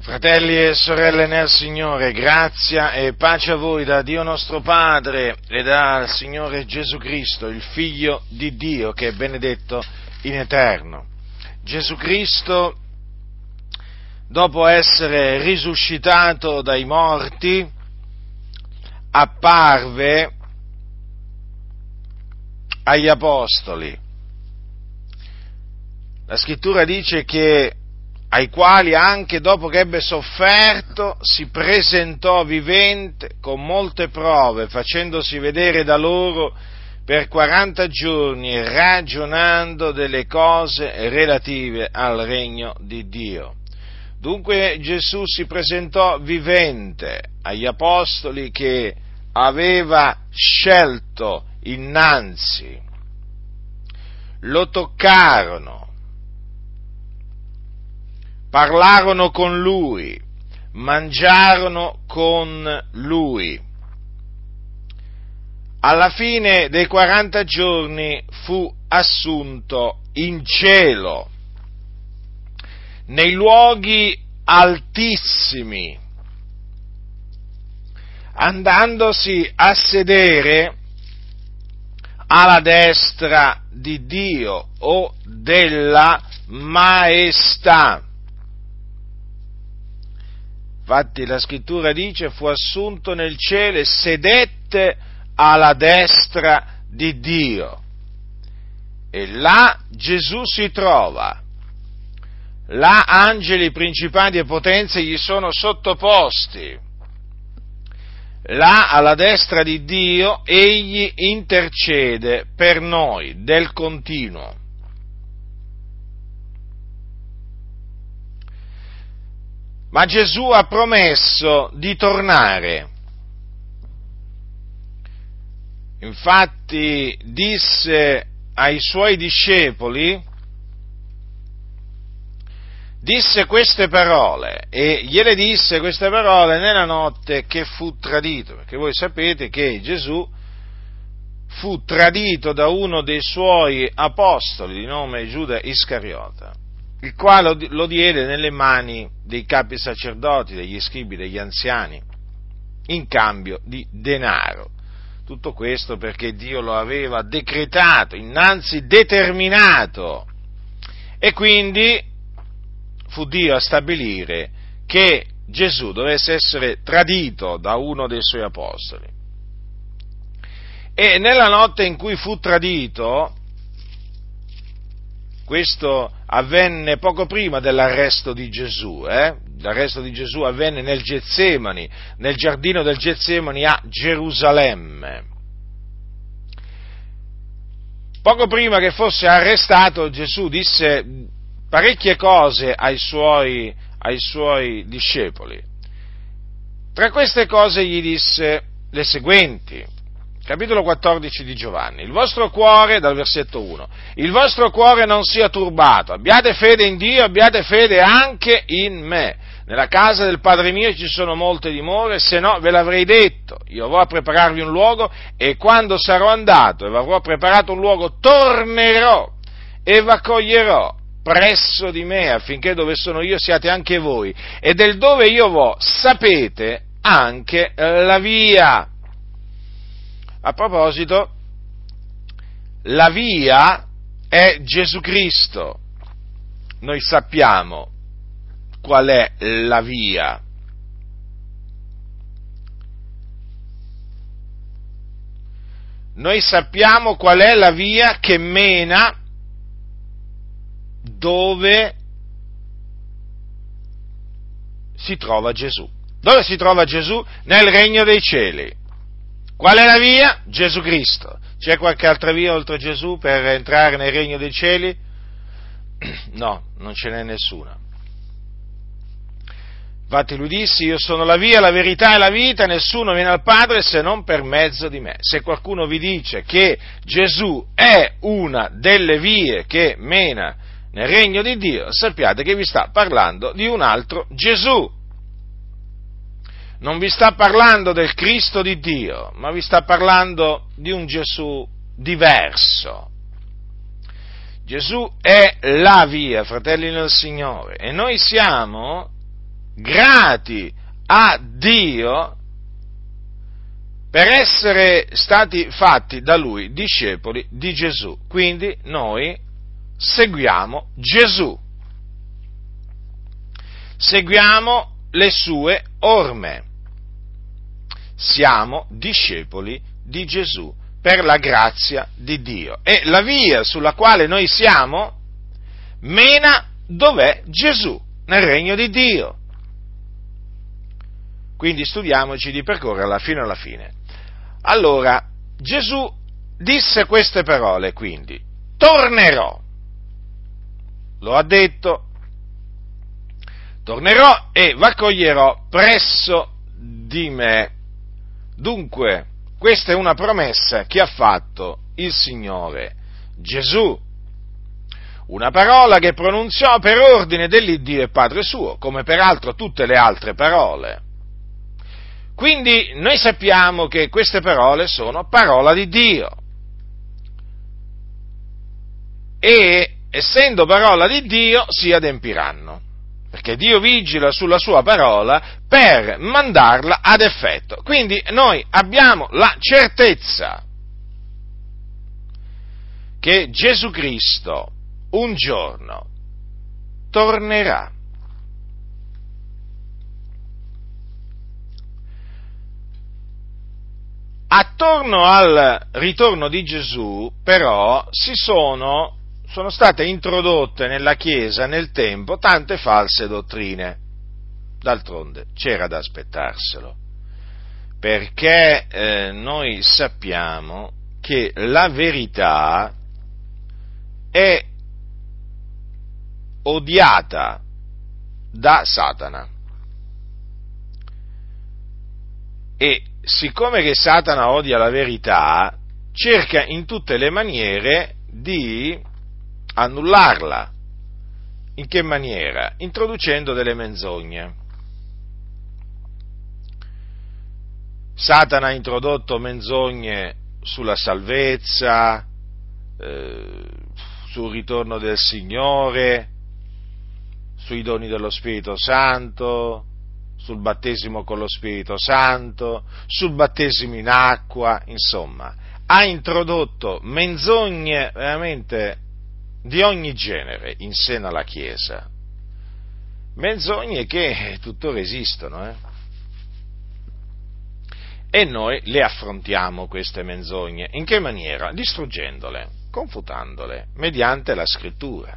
Fratelli e sorelle nel Signore, grazia e pace a voi da Dio nostro Padre e dal Signore Gesù Cristo, il Figlio di Dio che è benedetto in eterno. Gesù Cristo, dopo essere risuscitato dai morti, apparve agli Apostoli. La scrittura dice che ai quali anche dopo che ebbe sofferto si presentò vivente con molte prove, facendosi vedere da loro per 40 giorni, ragionando delle cose relative al regno di Dio. Dunque Gesù si presentò vivente agli apostoli che aveva scelto innanzi, lo toccarono, parlarono con lui, mangiarono con lui. Alla fine dei 40 giorni fu assunto in cielo, nei luoghi altissimi, andandosi a sedere alla destra di Dio o della maestà. Infatti la scrittura dice fu assunto nel cielo e sedette alla destra di Dio. E là Gesù si trova. Là angeli, principati e potenze gli sono sottoposti. Là alla destra di Dio egli intercede per noi del continuo. Ma Gesù ha promesso di tornare. Infatti disse ai suoi discepoli, disse queste parole e gliele disse queste parole nella notte che fu tradito, perché voi sapete che Gesù fu tradito da uno dei suoi apostoli di nome Giuda Iscariota il quale lo diede nelle mani dei capi sacerdoti, degli scribi, degli anziani, in cambio di denaro. Tutto questo perché Dio lo aveva decretato, innanzi determinato. E quindi fu Dio a stabilire che Gesù dovesse essere tradito da uno dei suoi apostoli. E nella notte in cui fu tradito, questo avvenne poco prima dell'arresto di Gesù, eh? l'arresto di Gesù avvenne nel Getsemani, nel giardino del Getsemani a Gerusalemme. Poco prima che fosse arrestato Gesù disse parecchie cose ai suoi, ai suoi discepoli. Tra queste cose gli disse le seguenti capitolo 14 di Giovanni, il vostro cuore, dal versetto 1, il vostro cuore non sia turbato, abbiate fede in Dio, abbiate fede anche in me. Nella casa del Padre mio ci sono molte dimore, se no ve l'avrei detto, io avrò a prepararvi un luogo e quando sarò andato e avrò preparato un luogo, tornerò e v'accoglierò presso di me affinché dove sono io siate anche voi e del dove io vo sapete anche la via. A proposito, la via è Gesù Cristo. Noi sappiamo qual è la via. Noi sappiamo qual è la via che mena dove si trova Gesù. Dove si trova Gesù? Nel regno dei cieli. Qual è la via? Gesù Cristo. C'è qualche altra via oltre Gesù per entrare nel regno dei cieli? No, non ce n'è nessuna. Infatti lui disse, io sono la via, la verità e la vita, nessuno viene al Padre se non per mezzo di me. Se qualcuno vi dice che Gesù è una delle vie che mena nel regno di Dio, sappiate che vi sta parlando di un altro Gesù non vi sta parlando del Cristo di Dio, ma vi sta parlando di un Gesù diverso. Gesù è la via, fratelli nel Signore, e noi siamo grati a Dio per essere stati fatti da Lui discepoli di Gesù. Quindi noi seguiamo Gesù, seguiamo le sue orme, siamo discepoli di Gesù per la grazia di Dio. E la via sulla quale noi siamo mena dov'è Gesù, nel regno di Dio. Quindi studiamoci di percorrerla fino alla fine. Allora, Gesù disse queste parole, quindi, tornerò. Lo ha detto, tornerò e v'accoglierò presso di me. Dunque, questa è una promessa che ha fatto il Signore Gesù. Una parola che pronunziò per ordine dell'Iddio e Padre suo, come peraltro tutte le altre parole. Quindi noi sappiamo che queste parole sono parola di Dio. E essendo parola di Dio si adempiranno perché Dio vigila sulla sua parola per mandarla ad effetto. Quindi noi abbiamo la certezza che Gesù Cristo un giorno tornerà. Attorno al ritorno di Gesù, però, si sono sono state introdotte nella Chiesa nel tempo tante false dottrine. D'altronde c'era da aspettarselo, perché eh, noi sappiamo che la verità è odiata da Satana. E siccome che Satana odia la verità, cerca in tutte le maniere di annullarla. In che maniera? Introducendo delle menzogne. Satana ha introdotto menzogne sulla salvezza, eh, sul ritorno del Signore, sui doni dello Spirito Santo, sul battesimo con lo Spirito Santo, sul battesimo in acqua, insomma, ha introdotto menzogne veramente di ogni genere in seno alla Chiesa. Menzogne che tuttora esistono, eh? E noi le affrontiamo queste menzogne. In che maniera? Distruggendole, confutandole, mediante la scrittura.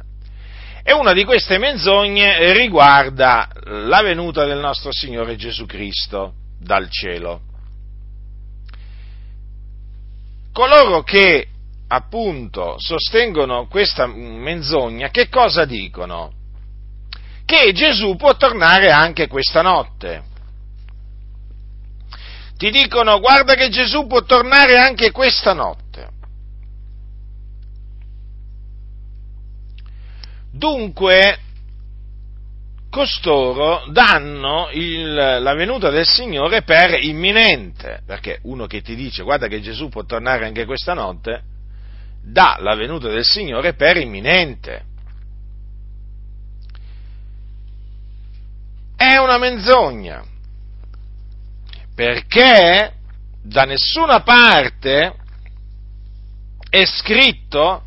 E una di queste menzogne riguarda la venuta del nostro Signore Gesù Cristo dal cielo. Coloro che appunto sostengono questa menzogna, che cosa dicono? Che Gesù può tornare anche questa notte. Ti dicono guarda che Gesù può tornare anche questa notte. Dunque, costoro danno il, la venuta del Signore per imminente, perché uno che ti dice guarda che Gesù può tornare anche questa notte, dà la venuta del Signore per imminente. È una menzogna, perché da nessuna parte è scritto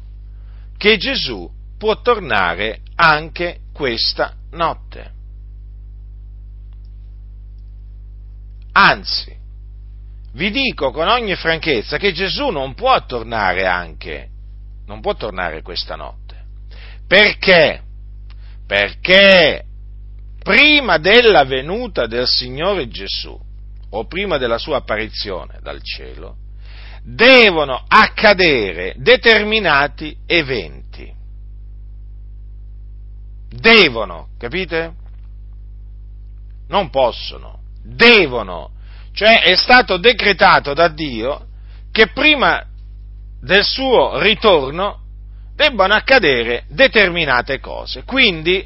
che Gesù può tornare anche questa notte. Anzi, vi dico con ogni franchezza che Gesù non può tornare anche, non può tornare questa notte. Perché? Perché prima della venuta del Signore Gesù, o prima della sua apparizione dal cielo, devono accadere determinati eventi. Devono, capite? Non possono, devono cioè è stato decretato da Dio che prima del suo ritorno debbano accadere determinate cose. Quindi,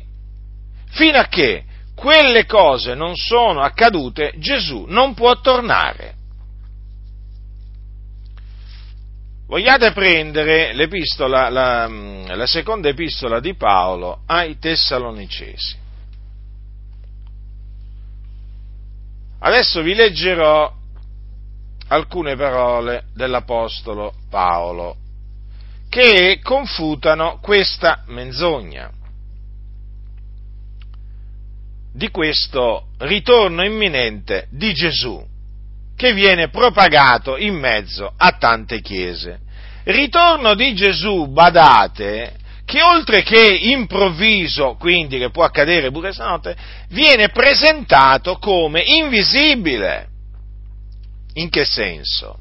fino a che quelle cose non sono accadute, Gesù non può tornare. Vogliate prendere la, la seconda epistola di Paolo ai Tessalonicesi. Adesso vi leggerò alcune parole dell'Apostolo Paolo che confutano questa menzogna di questo ritorno imminente di Gesù che viene propagato in mezzo a tante chiese. Ritorno di Gesù, badate, che oltre che improvviso, quindi che può accadere pure stanotte, viene presentato come invisibile. In che senso?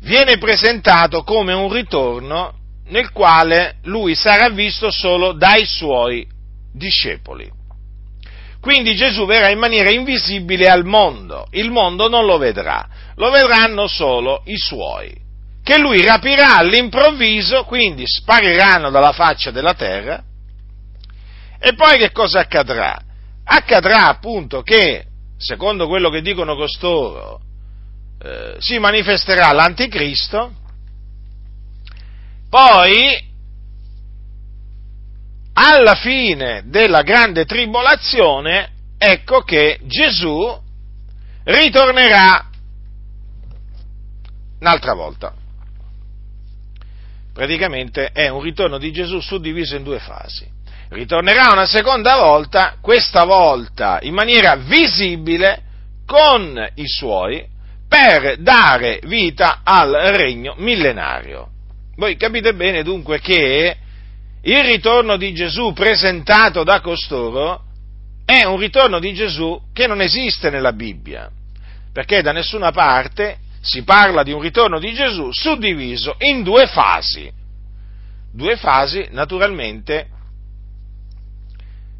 Viene presentato come un ritorno nel quale lui sarà visto solo dai suoi discepoli. Quindi Gesù verrà in maniera invisibile al mondo, il mondo non lo vedrà, lo vedranno solo i suoi, che lui rapirà all'improvviso, quindi spariranno dalla faccia della terra, e poi che cosa accadrà? Accadrà appunto che, secondo quello che dicono costoro, eh, si manifesterà l'anticristo, poi alla fine della grande tribolazione, ecco che Gesù ritornerà un'altra volta. Praticamente è un ritorno di Gesù suddiviso in due fasi. Ritornerà una seconda volta, questa volta in maniera visibile con i suoi, per dare vita al regno millenario. Voi capite bene dunque che il ritorno di Gesù presentato da costoro è un ritorno di Gesù che non esiste nella Bibbia, perché da nessuna parte si parla di un ritorno di Gesù suddiviso in due fasi. Due fasi, naturalmente,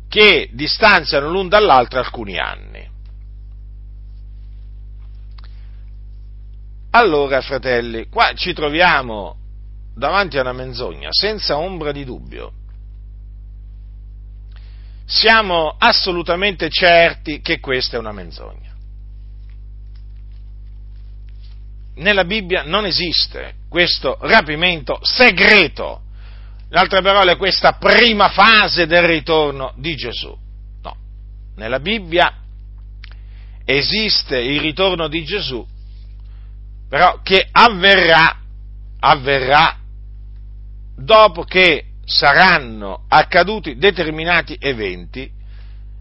che distanziano l'un dall'altro alcuni anni. Allora, fratelli, qua ci troviamo davanti a una menzogna, senza ombra di dubbio. Siamo assolutamente certi che questa è una menzogna. Nella Bibbia non esiste questo rapimento segreto, in altre parole questa prima fase del ritorno di Gesù. No, nella Bibbia esiste il ritorno di Gesù, però che avverrà, avverrà dopo che saranno accaduti determinati eventi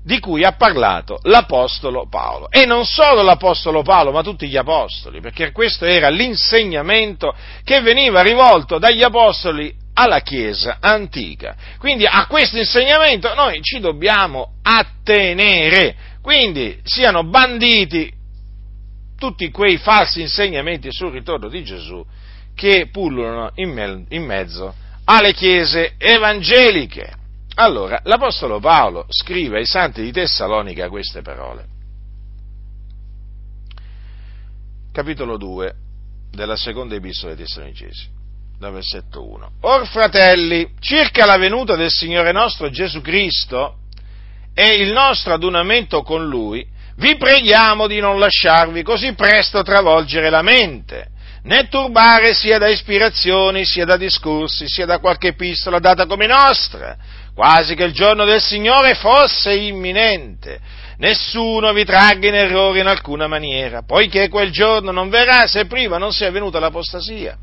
di cui ha parlato l'Apostolo Paolo. E non solo l'Apostolo Paolo, ma tutti gli Apostoli, perché questo era l'insegnamento che veniva rivolto dagli Apostoli alla Chiesa antica. Quindi a questo insegnamento noi ci dobbiamo attenere, quindi siano banditi tutti quei falsi insegnamenti sul ritorno di Gesù che pullulano in, me- in mezzo alle chiese evangeliche. Allora, l'Apostolo Paolo scrive ai santi di Tessalonica queste parole. Capitolo 2 della seconda epistola dei Tessalonicesi, dal versetto 1. Or fratelli, circa la venuta del Signore nostro Gesù Cristo e il nostro adunamento con Lui, vi preghiamo di non lasciarvi così presto travolgere la mente né turbare sia da ispirazioni, sia da discorsi, sia da qualche epistola data come nostra, quasi che il giorno del Signore fosse imminente. Nessuno vi tragga in errore in alcuna maniera, poiché quel giorno non verrà se prima non sia venuta l'apostasia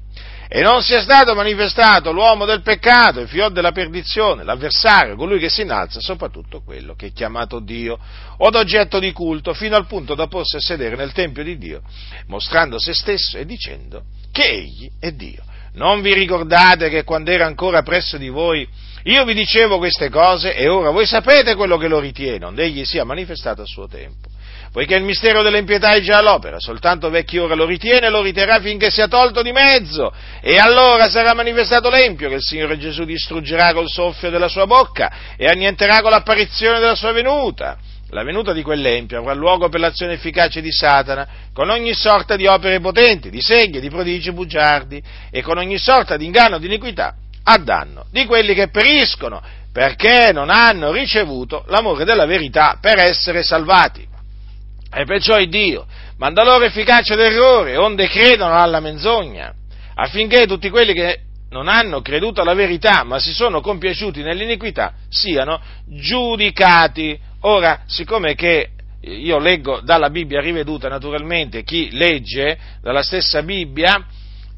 e non sia stato manifestato l'uomo del peccato, il figlio della perdizione, l'avversario, colui che si innalza, soprattutto quello che è chiamato Dio, o d'oggetto di culto, fino al punto da porsi a sedere nel Tempio di Dio, mostrando se stesso e dicendo che egli è Dio. Non vi ricordate che quando era ancora presso di voi io vi dicevo queste cose e ora voi sapete quello che lo ritiene, onde egli sia manifestato a suo tempo. Poiché il mistero dell'impietà è già all'opera, soltanto vecchi ora lo ritiene e lo riterrà finché sia tolto di mezzo, e allora sarà manifestato l'empio che il Signore Gesù distruggerà col soffio della sua bocca e annienterà con l'apparizione della sua venuta. La venuta di quell'empio avrà luogo per l'azione efficace di Satana, con ogni sorta di opere potenti, di segni, di prodigi bugiardi, e con ogni sorta di inganno di iniquità, a danno di quelli che periscono, perché non hanno ricevuto l'amore della verità per essere salvati. E perciò Dio manda loro efficacia d'errore, onde credono alla menzogna, affinché tutti quelli che non hanno creduto alla verità, ma si sono compiaciuti nell'iniquità, siano giudicati. Ora, siccome che io leggo dalla Bibbia riveduta naturalmente, chi legge dalla stessa Bibbia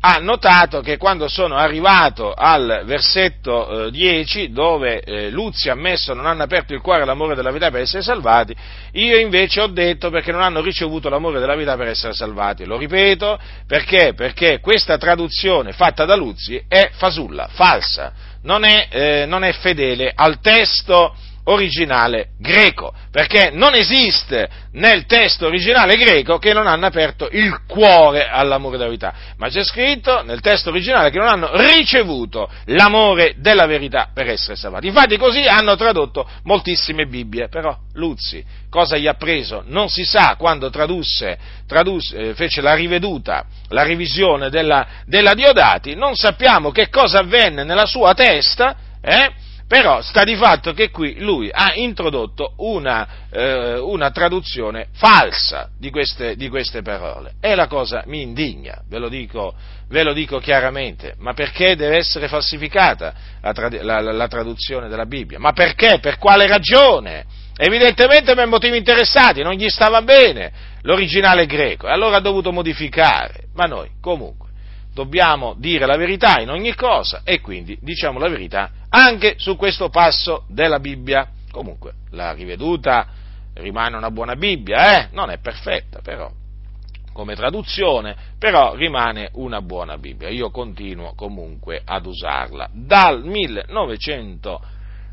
ha notato che quando sono arrivato al versetto eh, 10, dove eh, Luzzi ha ammesso non hanno aperto il cuore all'amore della vita per essere salvati, io invece ho detto perché non hanno ricevuto l'amore della vita per essere salvati. Lo ripeto, perché? Perché questa traduzione fatta da Luzzi è fasulla, falsa, non è, eh, non è fedele al testo originale greco, perché non esiste nel testo originale greco che non hanno aperto il cuore all'amore della verità, ma c'è scritto nel testo originale che non hanno ricevuto l'amore della verità per essere salvati. Infatti così hanno tradotto moltissime Bibbie, però Luzzi cosa gli ha preso? Non si sa quando tradusse, tradusse eh, fece la riveduta, la revisione della, della Diodati, non sappiamo che cosa avvenne nella sua testa, eh? Però sta di fatto che qui lui ha introdotto una, eh, una traduzione falsa di queste, di queste, parole e la cosa mi indigna, ve lo, dico, ve lo dico chiaramente, ma perché deve essere falsificata la, la, la, la traduzione della Bibbia? Ma perché? Per quale ragione? Evidentemente per motivi interessati, non gli stava bene l'originale greco e allora ha dovuto modificare, ma noi comunque dobbiamo dire la verità in ogni cosa e quindi diciamo la verità anche su questo passo della Bibbia. Comunque, la riveduta rimane una buona Bibbia, eh? non è perfetta però, come traduzione, però rimane una buona Bibbia. Io continuo comunque ad usarla dal 1900,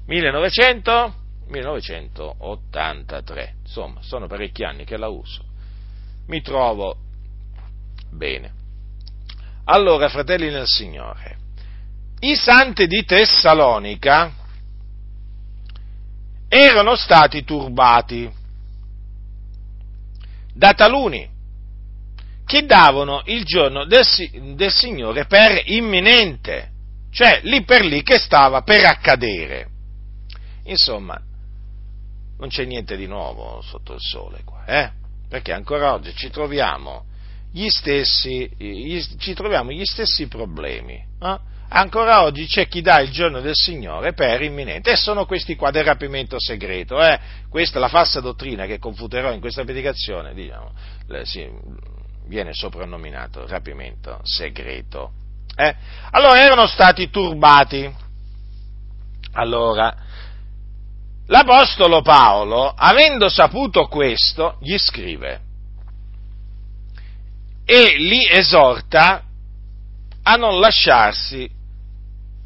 1900, 1983, insomma, sono parecchi anni che la uso. Mi trovo bene. Allora, fratelli nel Signore, i santi di Tessalonica erano stati turbati da taluni che davano il giorno del, del Signore per imminente, cioè lì per lì che stava per accadere. Insomma, non c'è niente di nuovo sotto il sole qua, eh? Perché ancora oggi ci troviamo gli stessi, gli, ci troviamo gli stessi problemi. Eh? Ancora oggi c'è chi dà il giorno del Signore per imminente e sono questi qua del rapimento segreto. Eh? Questa è la falsa dottrina che confuterò in questa predicazione, diciamo, sì, viene soprannominato rapimento segreto. Eh? Allora erano stati turbati. Allora, l'Apostolo Paolo, avendo saputo questo, gli scrive e li esorta a non lasciarsi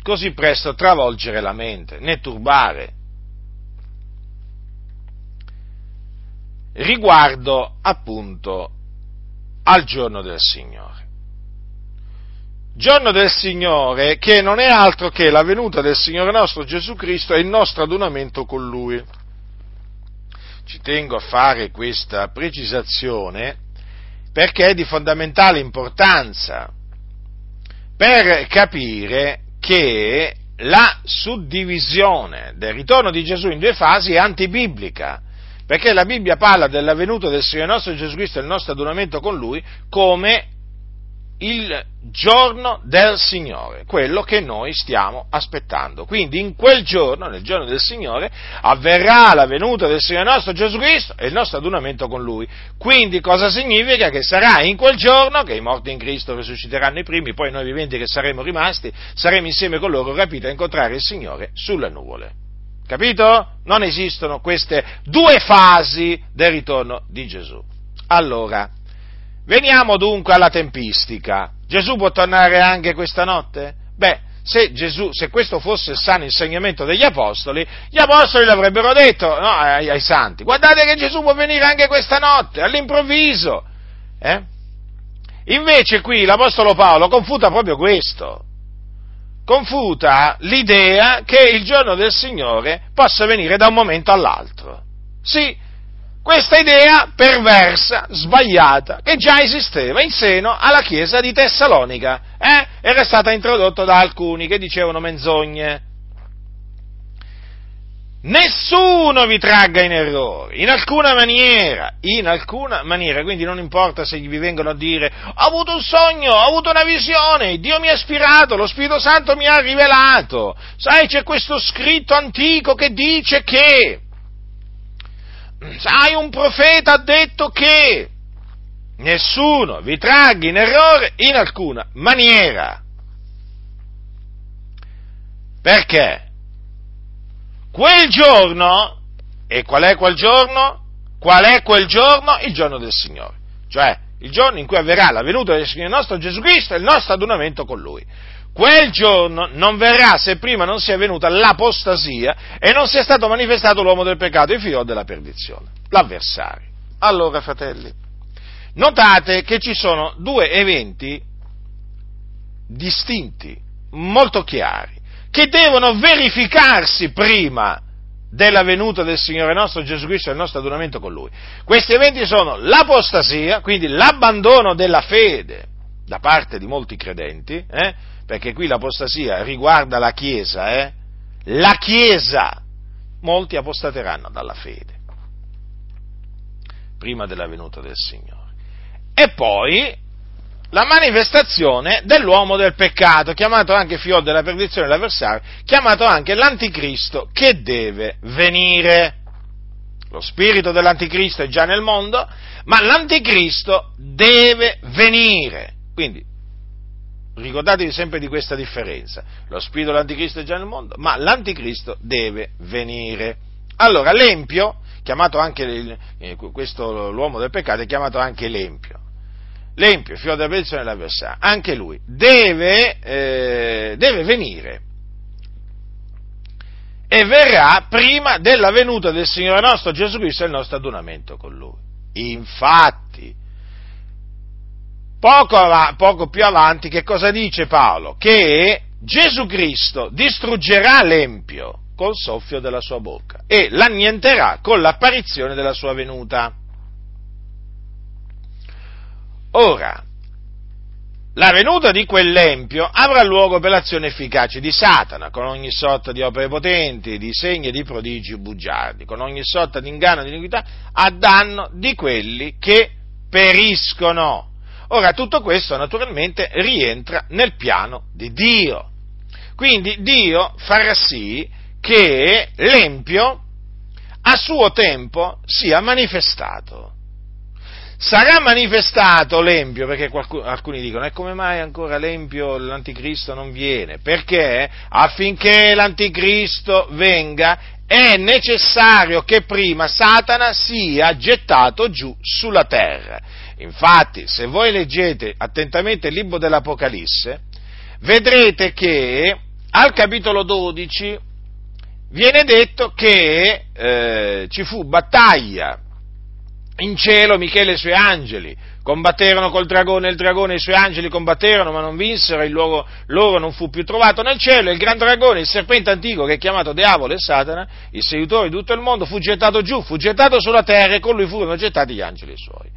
così presto travolgere la mente, né turbare, riguardo appunto al giorno del Signore. Giorno del Signore che non è altro che la venuta del Signore nostro Gesù Cristo e il nostro adunamento con Lui. Ci tengo a fare questa precisazione perché è di fondamentale importanza per capire che la suddivisione del ritorno di Gesù in due fasi è antibiblica, perché la Bibbia parla della venuta del Signore nostro Gesù Cristo e del nostro adunamento con Lui come il giorno del Signore, quello che noi stiamo aspettando. Quindi in quel giorno, nel giorno del Signore, avverrà la venuta del Signore nostro Gesù Cristo e il nostro adunamento con Lui. Quindi cosa significa? Che sarà in quel giorno che i morti in Cristo risusciteranno i primi, poi noi viventi che saremo rimasti, saremo insieme con loro, capito, a incontrare il Signore sulle nuvole. Capito? Non esistono queste due fasi del ritorno di Gesù. Allora, Veniamo dunque alla tempistica. Gesù può tornare anche questa notte? Beh, se, Gesù, se questo fosse il sano insegnamento degli apostoli, gli apostoli l'avrebbero detto no, ai, ai, santi, guardate che Gesù può venire anche questa notte, all'improvviso. Eh? Invece qui l'apostolo Paolo confuta proprio questo, confuta l'idea che il giorno del Signore possa venire da un momento all'altro. Sì, questa idea perversa, sbagliata, che già esisteva in seno alla chiesa di Tessalonica, eh? era stata introdotta da alcuni che dicevano menzogne. Nessuno vi tragga in errore, in alcuna maniera, in alcuna maniera, quindi non importa se vi vengono a dire ho avuto un sogno, ho avuto una visione, Dio mi ha ispirato, lo Spirito Santo mi ha rivelato, sai c'è questo scritto antico che dice che, sai, un profeta ha detto che nessuno vi tragga in errore in alcuna maniera. Perché? Quel giorno, e qual è quel giorno? Qual è quel giorno? Il giorno del Signore. Cioè, il giorno in cui avverrà la venuta del Signore nostro Gesù Cristo e il nostro adunamento con Lui. Quel giorno non verrà se prima non sia venuta l'apostasia e non sia stato manifestato l'uomo del peccato, il figlio della perdizione, l'avversario. Allora, fratelli, notate che ci sono due eventi distinti, molto chiari, che devono verificarsi prima della venuta del Signore nostro Gesù Cristo e del nostro adunamento con Lui. Questi eventi sono l'apostasia, quindi l'abbandono della fede da parte di molti credenti, eh? Perché qui l'apostasia riguarda la Chiesa, eh? la Chiesa, molti apostateranno dalla fede prima della venuta del Signore. E poi la manifestazione dell'uomo del peccato, chiamato anche figlio della perdizione dell'avversario, chiamato anche l'anticristo che deve venire. Lo spirito dell'anticristo è già nel mondo, ma l'anticristo deve venire. Quindi ricordatevi sempre di questa differenza. Lo spirito dell'anticristo è già nel mondo, ma l'anticristo deve venire. Allora, l'empio, chiamato anche questo, l'uomo del peccato, è chiamato anche l'empio l'empio, figlio della perdizione dell'avversario, anche lui deve, eh, deve venire e verrà prima della venuta del Signore nostro Gesù Cristo e il nostro adunamento con Lui. Infatti, poco, poco, più avanti, che cosa dice Paolo? Che Gesù Cristo distruggerà l'empio col soffio della sua bocca e l'annienterà con l'apparizione della sua venuta. Ora, la venuta di quell'empio avrà luogo per l'azione efficace di Satana, con ogni sorta di opere potenti, di segni e di prodigi bugiardi, con ogni sorta di inganno e di iniquità, a danno di quelli che periscono. Ora, tutto questo naturalmente rientra nel piano di Dio. Quindi Dio farà sì che l'empio a suo tempo sia manifestato sarà manifestato l'empio, perché qualcuno, alcuni dicono, e come mai ancora l'empio, l'anticristo non viene? Perché affinché l'anticristo venga è necessario che prima Satana sia gettato giù sulla terra. Infatti, se voi leggete attentamente il libro dell'Apocalisse, vedrete che al capitolo 12 viene detto che eh, ci fu battaglia in cielo Michele e i suoi angeli combatterono col dragone, il dragone e i suoi angeli combatterono ma non vinsero, il loro, loro non fu più trovato nel cielo, il gran dragone, il serpente antico che è chiamato Diavolo e Satana, il sedutore di tutto il mondo, fu gettato giù, fu gettato sulla terra e con lui furono gettati gli angeli suoi.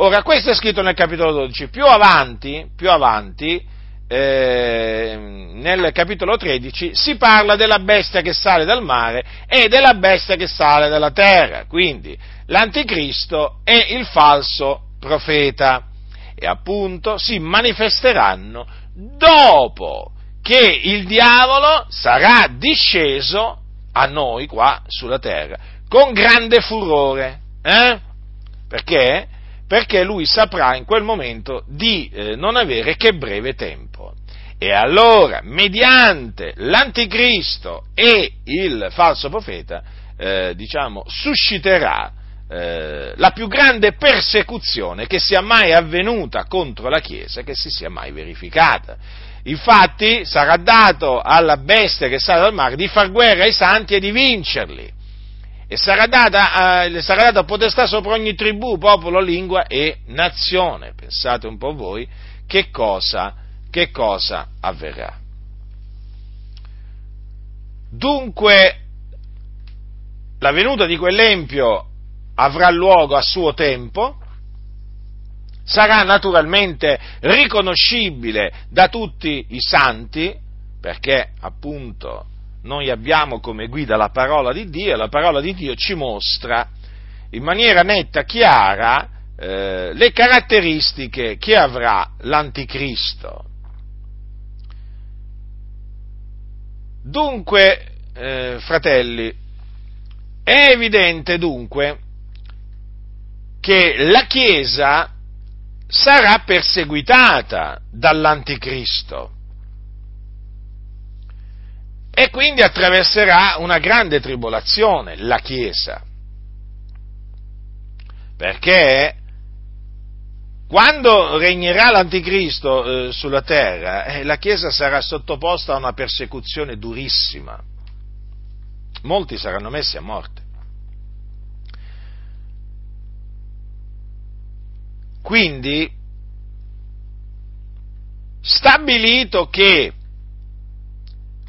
Ora, questo è scritto nel capitolo 12, più avanti, più avanti, eh, nel capitolo 13 si parla della bestia che sale dal mare e della bestia che sale dalla terra, quindi l'anticristo e il falso profeta e appunto si manifesteranno dopo che il diavolo sarà disceso a noi qua sulla terra con grande furore. Eh? Perché? Perché lui saprà in quel momento di eh, non avere che breve tempo. E allora, mediante l'anticristo e il falso profeta, eh, diciamo, susciterà eh, la più grande persecuzione che sia mai avvenuta contro la Chiesa, che si sia mai verificata. Infatti sarà dato alla bestia che sale dal mare di far guerra ai santi e di vincerli. E sarà data, eh, sarà data potestà sopra ogni tribù, popolo, lingua e nazione. Pensate un po' voi che cosa, che cosa avverrà. Dunque, la venuta di quell'empio avrà luogo a suo tempo, sarà naturalmente riconoscibile da tutti i santi, perché appunto noi abbiamo come guida la parola di Dio e la parola di Dio ci mostra in maniera netta, chiara, eh, le caratteristiche che avrà l'anticristo. Dunque, eh, fratelli, è evidente dunque che la Chiesa sarà perseguitata dall'anticristo e quindi attraverserà una grande tribolazione la Chiesa. Perché quando regnerà l'anticristo eh, sulla terra, eh, la Chiesa sarà sottoposta a una persecuzione durissima. Molti saranno messi a morte. Quindi, stabilito che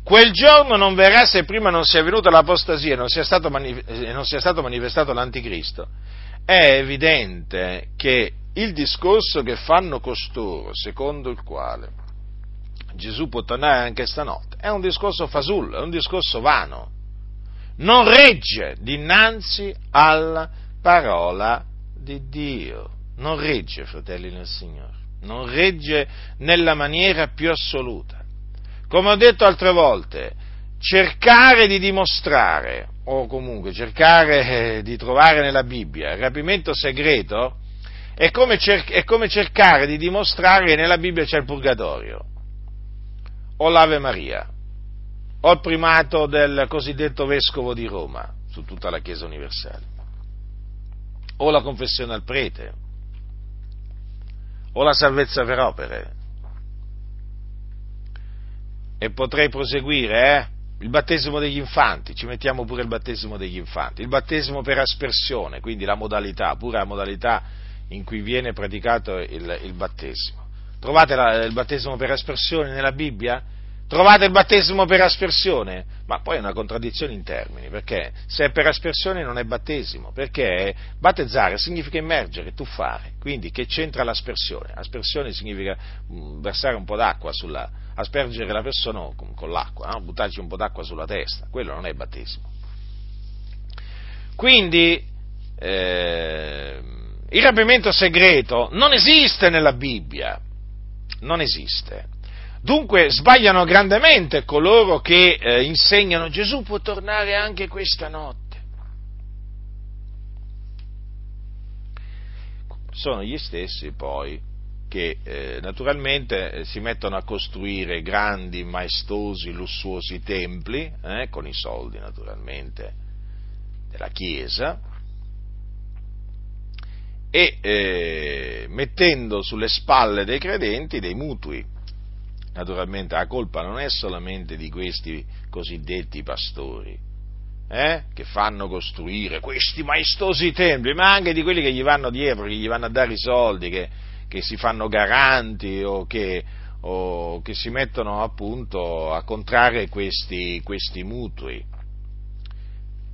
quel giorno non verrà se prima non sia venuta l'apostasia e non sia stato, manifestato l'anticristo, è evidente che il discorso che fanno costoro, secondo il quale Gesù può tornare anche stanotte, è un discorso fasullo, è un discorso vano, non regge dinanzi alla parola di Dio. Non regge, fratelli nel Signore, non regge nella maniera più assoluta. Come ho detto altre volte, cercare di dimostrare, o comunque cercare eh, di trovare nella Bibbia il rapimento segreto, è come, cer- è come cercare di dimostrare che nella Bibbia c'è il purgatorio, o l'Ave Maria, o il primato del cosiddetto vescovo di Roma su tutta la Chiesa universale, o la confessione al prete, o la salvezza per opere. E potrei proseguire, eh? Il battesimo degli infanti, ci mettiamo pure il battesimo degli infanti, il battesimo per aspersione, quindi la modalità, pure la modalità in cui viene praticato il, il battesimo. Trovate la, il battesimo per aspersione nella Bibbia? Trovate il battesimo per aspersione? Ma poi è una contraddizione in termini, perché se è per aspersione non è battesimo, perché battezzare significa immergere, tuffare, quindi che c'entra l'aspersione? Aspersione significa mm, versare un po' d'acqua sulla, aspergere la persona con, l'acqua, no? buttarci un po' d'acqua sulla testa, quello non è battesimo. Quindi eh, il rapimento segreto non esiste nella Bibbia, non esiste. Dunque sbagliano grandemente coloro che eh, insegnano Gesù può tornare anche questa notte. Sono gli stessi poi che eh, naturalmente eh, si mettono a costruire grandi, maestosi, lussuosi templi, eh, con i soldi naturalmente della Chiesa, e eh, mettendo sulle spalle dei credenti dei mutui naturalmente la colpa non è solamente di questi cosiddetti pastori, eh, che fanno costruire questi maestosi templi, ma anche di quelli che gli vanno dietro, che gli vanno a dare i soldi, che, che si fanno garanti o che, o che, si mettono appunto a contrarre questi, questi mutui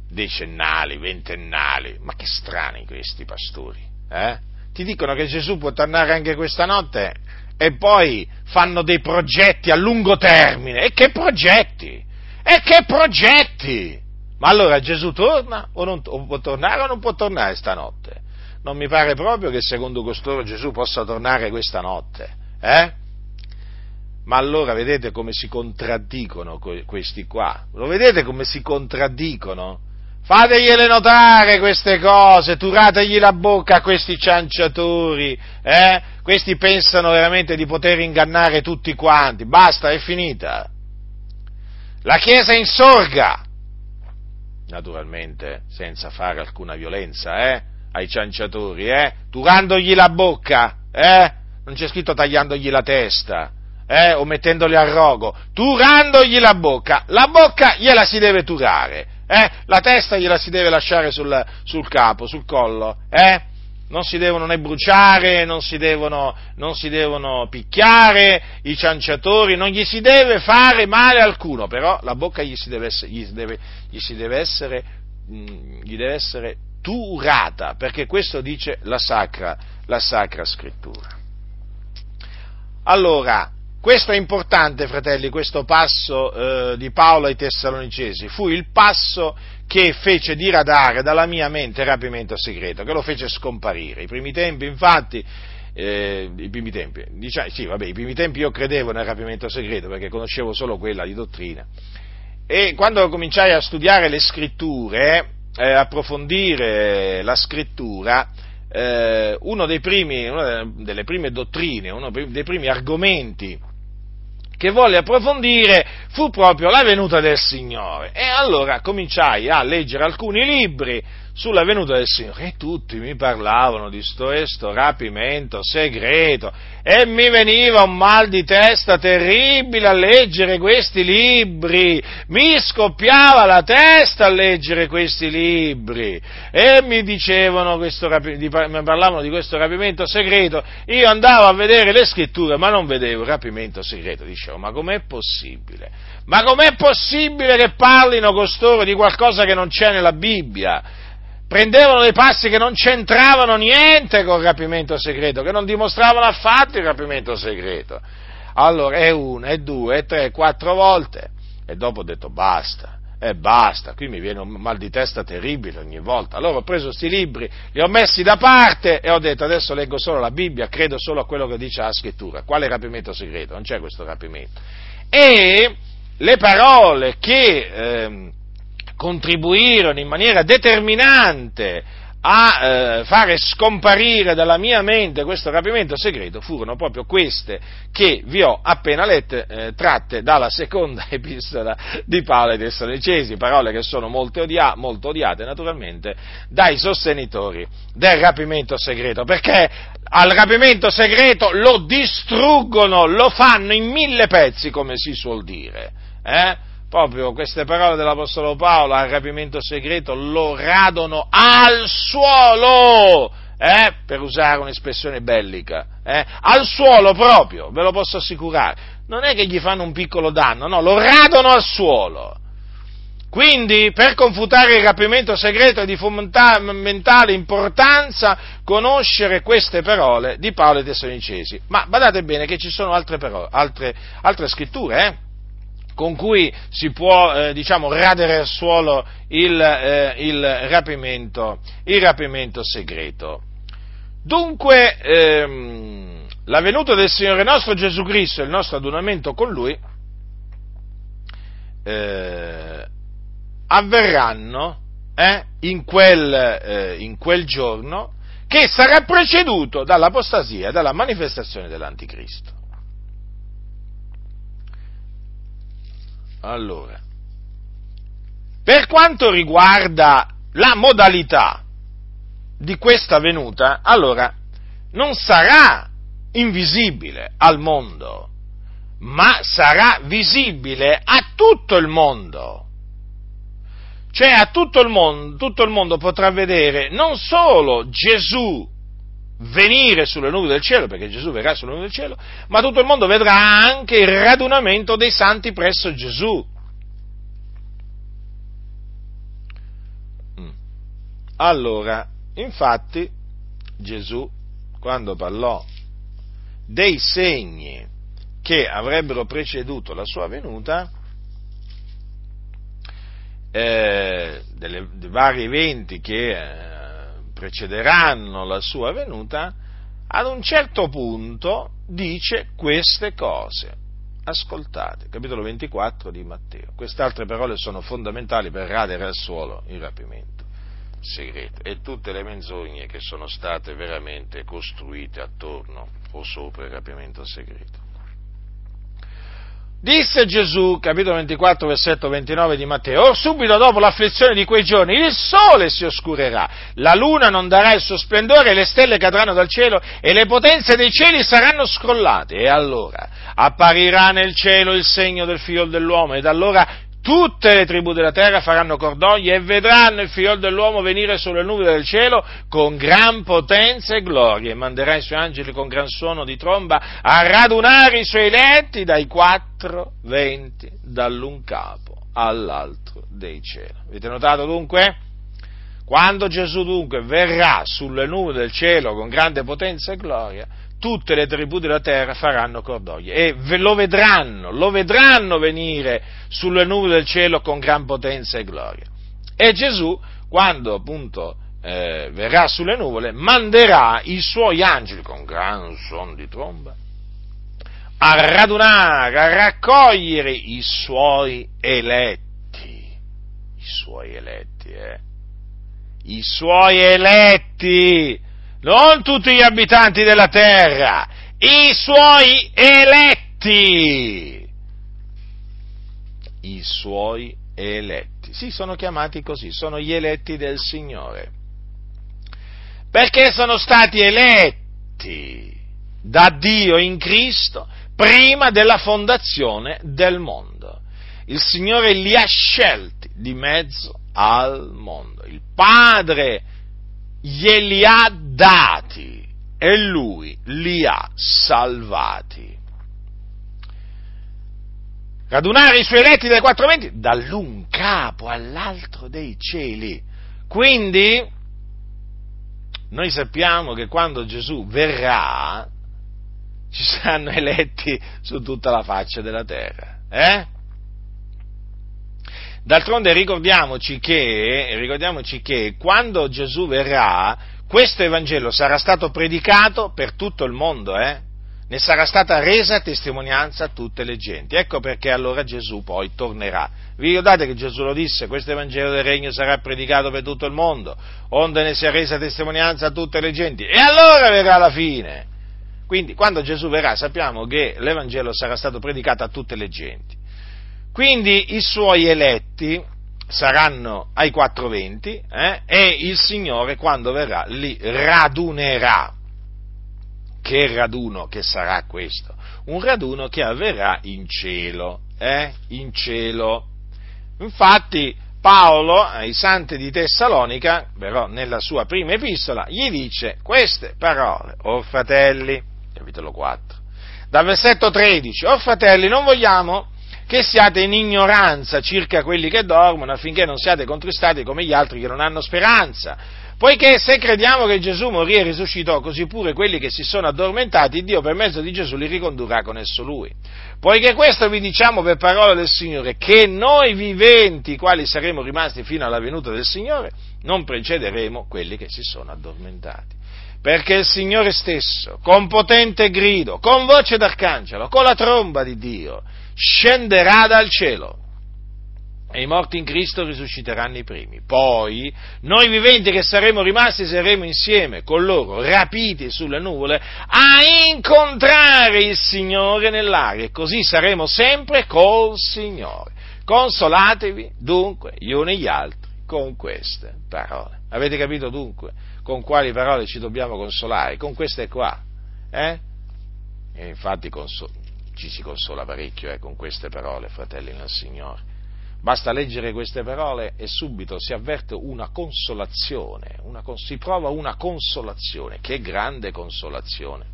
decennali, ventennali. Ma che strani questi pastori, eh? Ti dicono che Gesù può tornare anche questa notte e poi fanno dei progetti a lungo termine. E che progetti? E che progetti? Ma allora Gesù torna o, non, o può tornare o non può tornare stanotte? Non mi pare proprio che secondo costoro Gesù possa tornare questa notte. Eh? Ma allora vedete come si contraddicono questi qua? Lo vedete come si contraddicono? Fategliele notare queste cose, turategli la bocca a questi cianciatori, eh? Questi pensano veramente di poter ingannare tutti quanti. Basta, è finita. La Chiesa insorga, naturalmente senza fare alcuna violenza, eh? Ai cianciatori, eh? Turandogli la bocca, eh? Non c'è scritto tagliandogli la testa, eh? O mettendoli al rogo. Turandogli la bocca. La bocca gliela si deve turare eh? La testa gliela si deve lasciare sul, sul capo, sul collo, eh? non si devono né bruciare, non si devono, non si devono, picchiare i cianciatori, non gli si deve fare male alcuno, però la bocca gli si deve essere, gli deve, gli si deve essere, mm, gli deve essere turata, perché questo dice la sacra, la sacra scrittura. Allora, questo è importante, fratelli, questo passo eh, di Paolo ai Tessalonicesi. Fu il passo che fece diradare dalla mia mente il rapimento segreto, che lo fece scomparire. I primi tempi, infatti, eh, i primi tempi, diciamo, sì, vabbè, i primi tempi io credevo nel rapimento segreto perché conoscevo solo quella di dottrina. E quando cominciai a studiare le scritture, eh, approfondire la scrittura, eh, uno primi, una delle prime dottrine, uno dei primi argomenti che volle approfondire fu proprio la venuta del Signore. E allora cominciai a leggere alcuni libri sulla venuta del Signore e tutti mi parlavano di sto e sto rapimento segreto e mi veniva un mal di testa terribile a leggere questi libri, mi scoppiava la testa a leggere questi libri e mi dicevano questo, mi parlavano di questo rapimento segreto, io andavo a vedere le scritture ma non vedevo il rapimento segreto, dicevo ma com'è possibile? Ma com'è possibile che parlino costoro di qualcosa che non c'è nella Bibbia? Prendevano dei passi che non c'entravano niente col rapimento segreto, che non dimostravano affatto il rapimento segreto. Allora è una, è due, è tre, quattro volte e dopo ho detto basta, e eh, basta, qui mi viene un mal di testa terribile ogni volta. Allora ho preso questi libri, li ho messi da parte e ho detto adesso leggo solo la Bibbia, credo solo a quello che dice la scrittura. Quale rapimento segreto? Non c'è questo rapimento. E le parole che... Eh, contribuirono in maniera determinante a eh, fare scomparire dalla mia mente questo rapimento segreto furono proprio queste che vi ho appena lette, eh, tratte dalla seconda epistola di Paolo ai Tessalonicesi, parole che sono molto, odia- molto odiate naturalmente dai sostenitori del rapimento segreto, perché al rapimento segreto lo distruggono, lo fanno in mille pezzi, come si suol dire. Eh? Proprio queste parole dell'Apostolo Paolo al rapimento segreto lo radono al suolo, eh, per usare un'espressione bellica, eh, al suolo proprio, ve lo posso assicurare. Non è che gli fanno un piccolo danno, no, lo radono al suolo. Quindi, per confutare il rapimento segreto è di fondamentale importanza conoscere queste parole di Paolo e Tessalonicesi. Ma badate bene che ci sono altre, parole, altre, altre scritture, eh? Con cui si può eh, diciamo, radere al suolo il, eh, il, rapimento, il, rapimento, segreto. Dunque, ehm, la venuta del Signore nostro Gesù Cristo e il nostro adunamento con Lui eh, avverranno eh, in quel, eh, in quel giorno che sarà preceduto dall'apostasia, dalla manifestazione dell'Anticristo. Allora, per quanto riguarda la modalità di questa venuta, allora non sarà invisibile al mondo, ma sarà visibile a tutto il mondo. Cioè a tutto il mondo, tutto il mondo potrà vedere non solo Gesù venire sulle nubi del cielo, perché Gesù verrà sulle nubi del cielo, ma tutto il mondo vedrà anche il radunamento dei santi presso Gesù. Mm. Allora, infatti, Gesù, quando parlò dei segni che avrebbero preceduto la sua venuta, eh, delle, dei vari eventi che eh, precederanno la sua venuta, ad un certo punto dice queste cose. Ascoltate, capitolo 24 di Matteo. Queste altre parole sono fondamentali per radere al suolo il rapimento segreto e tutte le menzogne che sono state veramente costruite attorno o sopra il rapimento segreto. Disse Gesù, capitolo 24, versetto 29 di Matteo, or subito dopo l'afflizione di quei giorni il sole si oscurerà, la luna non darà il suo splendore, le stelle cadranno dal cielo e le potenze dei cieli saranno scrollate. E allora apparirà nel cielo il segno del figlio dell'uomo ed allora tutte le tribù della terra faranno cordoglio e vedranno il figlio dell'uomo venire sulle nuvole del cielo con gran potenza e gloria e manderà i suoi angeli con gran suono di tromba a radunare i suoi letti dai quattro venti dall'un capo all'altro dei cieli. Avete notato dunque? Quando Gesù dunque verrà sulle nuvole del cielo con grande potenza e gloria, tutte le tribù della terra faranno cordoglio e lo vedranno, lo vedranno venire sulle nuvole del cielo con gran potenza e gloria. E Gesù, quando appunto eh, verrà sulle nuvole, manderà i suoi angeli con gran suono di tromba a radunare, a raccogliere i suoi eletti, i suoi eletti, eh? I suoi eletti, non tutti gli abitanti della terra, i suoi eletti. I suoi eletti. Sì, sono chiamati così, sono gli eletti del Signore. Perché sono stati eletti da Dio in Cristo prima della fondazione del mondo. Il Signore li ha scelti di mezzo al mondo. Il Padre glieli ha dati e Lui li ha salvati. Radunare i suoi eletti dai quattro venti dall'un capo all'altro dei cieli. Quindi, noi sappiamo che quando Gesù verrà, ci saranno eletti su tutta la faccia della terra. Eh? D'altronde ricordiamoci che, ricordiamoci che quando Gesù verrà, questo Evangelo sarà stato predicato per tutto il mondo, eh? ne sarà stata resa testimonianza a tutte le genti. Ecco perché allora Gesù poi tornerà. Vi ricordate che Gesù lo disse, questo Evangelo del Regno sarà predicato per tutto il mondo, onde ne sia resa testimonianza a tutte le genti, e allora verrà la fine. Quindi quando Gesù verrà sappiamo che l'Evangelo sarà stato predicato a tutte le genti. Quindi i suoi eletti saranno ai 420 eh, e il Signore quando verrà li radunerà. Che raduno che sarà questo? Un raduno che avverrà in cielo, eh? in cielo. Infatti Paolo ai santi di Tessalonica, però nella sua prima epistola, gli dice queste parole, o oh fratelli, capitolo 4, dal versetto 13, o fratelli, non vogliamo che siate in ignoranza circa quelli che dormono, affinché non siate contristati come gli altri che non hanno speranza. Poiché se crediamo che Gesù morì e risuscitò, così pure quelli che si sono addormentati, Dio per mezzo di Gesù li ricondurrà con esso Lui. Poiché questo vi diciamo per parola del Signore, che noi viventi, quali saremo rimasti fino alla venuta del Signore, non precederemo quelli che si sono addormentati perché il Signore stesso, con potente grido, con voce d'arcangelo, con la tromba di Dio, scenderà dal cielo e i morti in Cristo risusciteranno i primi. Poi noi viventi che saremo rimasti saremo insieme con loro, rapiti sulle nuvole, a incontrare il Signore nell'aria e così saremo sempre col Signore. Consolatevi dunque gli uni gli altri con queste parole. Avete capito dunque con quali parole ci dobbiamo consolare? Con queste qua. Eh? Infatti consol- ci si consola parecchio eh, con queste parole, fratelli nel Signore. Basta leggere queste parole e subito si avverte una consolazione, una, si prova una consolazione, che grande consolazione.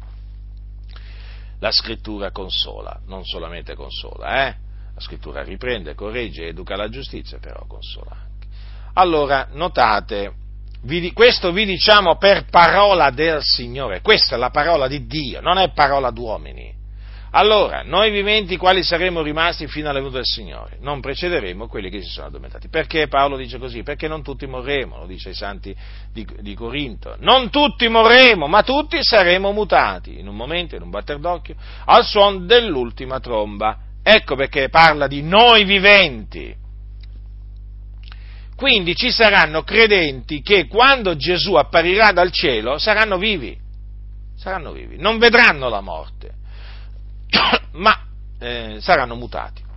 La scrittura consola, non solamente consola, eh? la scrittura riprende, corregge, educa la giustizia, però consola anche. Allora, notate, vi, questo vi diciamo per parola del Signore, questa è la parola di Dio, non è parola d'uomini. Allora, noi viventi quali saremo rimasti fino alla venuta del Signore? Non precederemo quelli che si sono addormentati. Perché Paolo dice così? Perché non tutti morremo, lo dice ai santi di, di Corinto. Non tutti morremo, ma tutti saremo mutati, in un momento, in un batter d'occhio, al suono dell'ultima tromba. Ecco perché parla di noi viventi. Quindi ci saranno credenti che quando Gesù apparirà dal cielo saranno vivi, saranno vivi, non vedranno la morte ma eh, saranno mutati.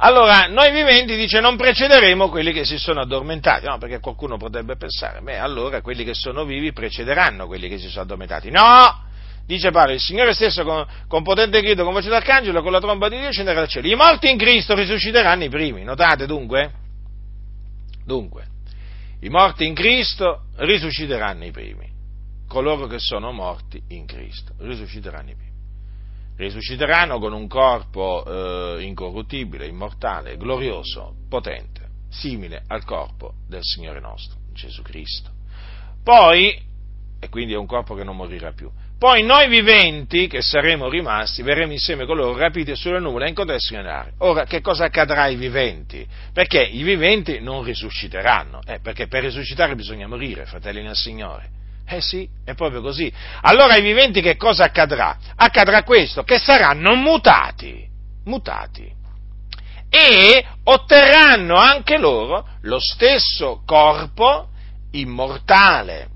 Allora, noi viventi, dice, non precederemo quelli che si sono addormentati, no, perché qualcuno potrebbe pensare, beh, allora quelli che sono vivi precederanno quelli che si sono addormentati. No! Dice Paolo, il Signore stesso con, con potente grido, con voce d'arcangelo, con la tromba di Dio scenderà dal cielo. I morti in Cristo risusciteranno i primi, notate dunque? Dunque, i morti in Cristo risusciteranno i primi, coloro che sono morti in Cristo risusciteranno i primi risusciteranno con un corpo eh, incorruttibile, immortale, glorioso, potente, simile al corpo del Signore nostro, Gesù Cristo. Poi, e quindi è un corpo che non morirà più, poi noi viventi, che saremo rimasti, verremo insieme con loro rapiti sulle nuvole a incontrare il Signore. Ora, che cosa accadrà ai viventi? Perché i viventi non risusciteranno, eh, perché per risuscitare bisogna morire, fratelli nel Signore. Eh sì, è proprio così. Allora ai viventi che cosa accadrà? Accadrà questo, che saranno mutati, mutati. E otterranno anche loro lo stesso corpo immortale.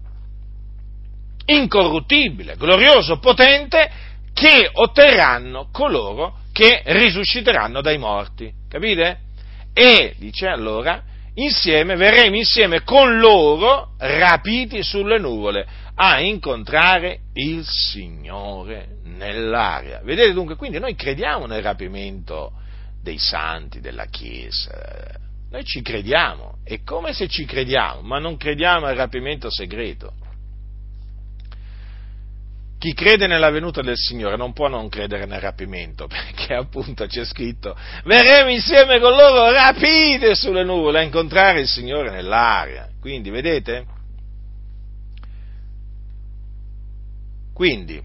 incorruttibile, glorioso, potente, che otterranno coloro che risusciteranno dai morti. Capite? E, dice allora, insieme, verremo insieme con loro, rapiti sulle nuvole, a incontrare il Signore nell'aria. Vedete dunque, quindi noi crediamo nel rapimento dei santi, della Chiesa, noi ci crediamo, è come se ci crediamo, ma non crediamo al rapimento segreto. Chi crede nella venuta del Signore non può non credere nel rapimento, perché appunto c'è scritto, verremo insieme con loro rapite sulle nuvole a incontrare il Signore nell'aria. Quindi, vedete? Quindi,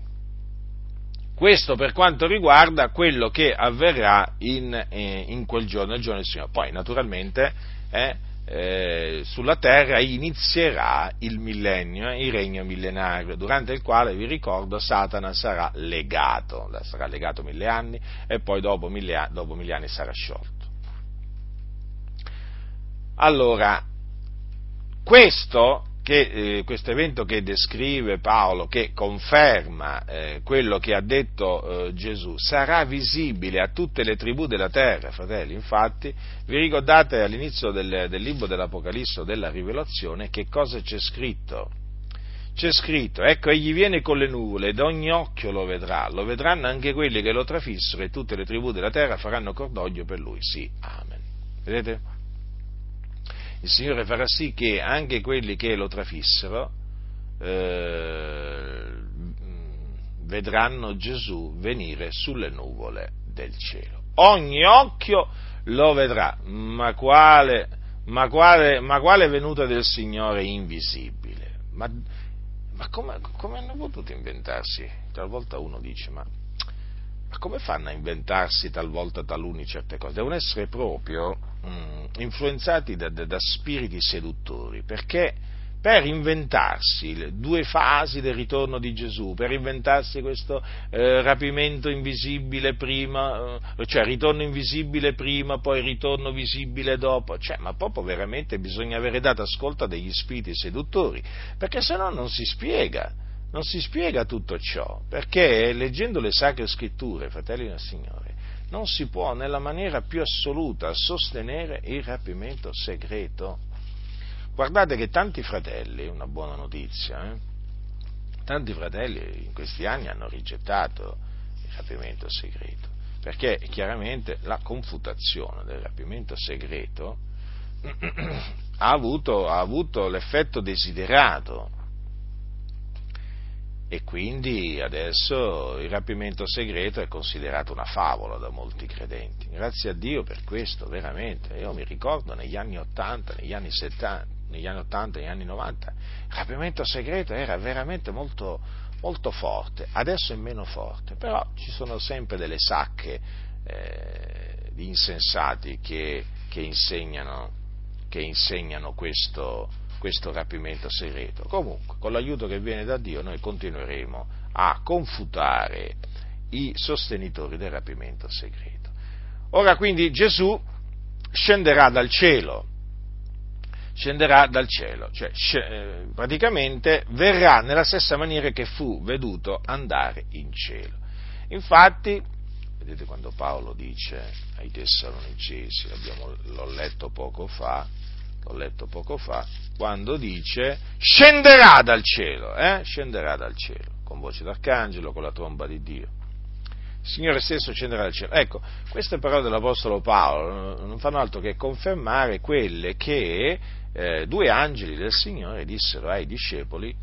questo per quanto riguarda quello che avverrà in, eh, in quel giorno, il giorno del Signore. Poi, naturalmente, eh, eh, sulla terra inizierà il millennio, eh, il regno millenario, durante il quale, vi ricordo, Satana sarà legato, sarà legato mille anni e poi dopo mille, dopo mille anni sarà sciolto. Allora, questo che, eh, questo evento che descrive Paolo, che conferma eh, quello che ha detto eh, Gesù, sarà visibile a tutte le tribù della terra, fratelli. Infatti, vi ricordate all'inizio del, del libro dell'Apocalisse o della Rivelazione che cosa c'è scritto? C'è scritto, ecco, egli viene con le nuvole ed ogni occhio lo vedrà, lo vedranno anche quelli che lo trafissero e tutte le tribù della terra faranno cordoglio per lui. Sì, amen. Vedete? Il Signore farà sì che anche quelli che lo trafissero eh, vedranno Gesù venire sulle nuvole del cielo. Ogni occhio lo vedrà, ma quale, ma quale, ma quale venuta del Signore invisibile? Ma, ma come, come hanno potuto inventarsi? Talvolta uno dice, ma ma come fanno a inventarsi talvolta taluni certe cose? Devono essere proprio mh, mm, influenzati da, da, da, spiriti seduttori, perché per inventarsi le due fasi del ritorno di Gesù, per inventarsi questo eh, rapimento invisibile prima, eh, cioè ritorno invisibile prima, poi ritorno visibile dopo, cioè, ma proprio veramente bisogna avere dato ascolto a degli spiriti seduttori, perché se no non si spiega non si spiega tutto ciò, perché leggendo le sacre scritture, fratelli del Signore, non si può nella maniera più assoluta sostenere il rapimento segreto. Guardate che tanti fratelli, una buona notizia, eh? tanti fratelli in questi anni hanno rigettato il rapimento segreto, perché chiaramente la confutazione del rapimento segreto ha avuto, ha avuto l'effetto desiderato e quindi adesso il rapimento segreto è considerato una favola da molti credenti. Grazie a Dio per questo, veramente. Io mi ricordo negli anni 80, negli anni 70, negli anni 80, negli anni 90, il rapimento segreto era veramente molto, molto forte, adesso è meno forte, però ci sono sempre delle sacche eh, di insensati che, che insegnano, che insegnano questo, questo rapimento segreto. Comunque, con l'aiuto che viene da Dio, noi continueremo a confutare i sostenitori del rapimento segreto. Ora quindi Gesù scenderà dal cielo, scenderà dal cielo, cioè eh, praticamente verrà nella stessa maniera che fu veduto andare in cielo. Infatti, vedete quando Paolo dice ai Tessalonicesi, l'ho letto poco fa, l'ho letto poco fa, quando dice scenderà dal cielo, eh? scenderà dal cielo, con voce d'arcangelo, con la tromba di Dio. Il Signore stesso scenderà dal cielo. Ecco, queste parole dell'Apostolo Paolo non fanno altro che confermare quelle che eh, due angeli del Signore dissero ai discepoli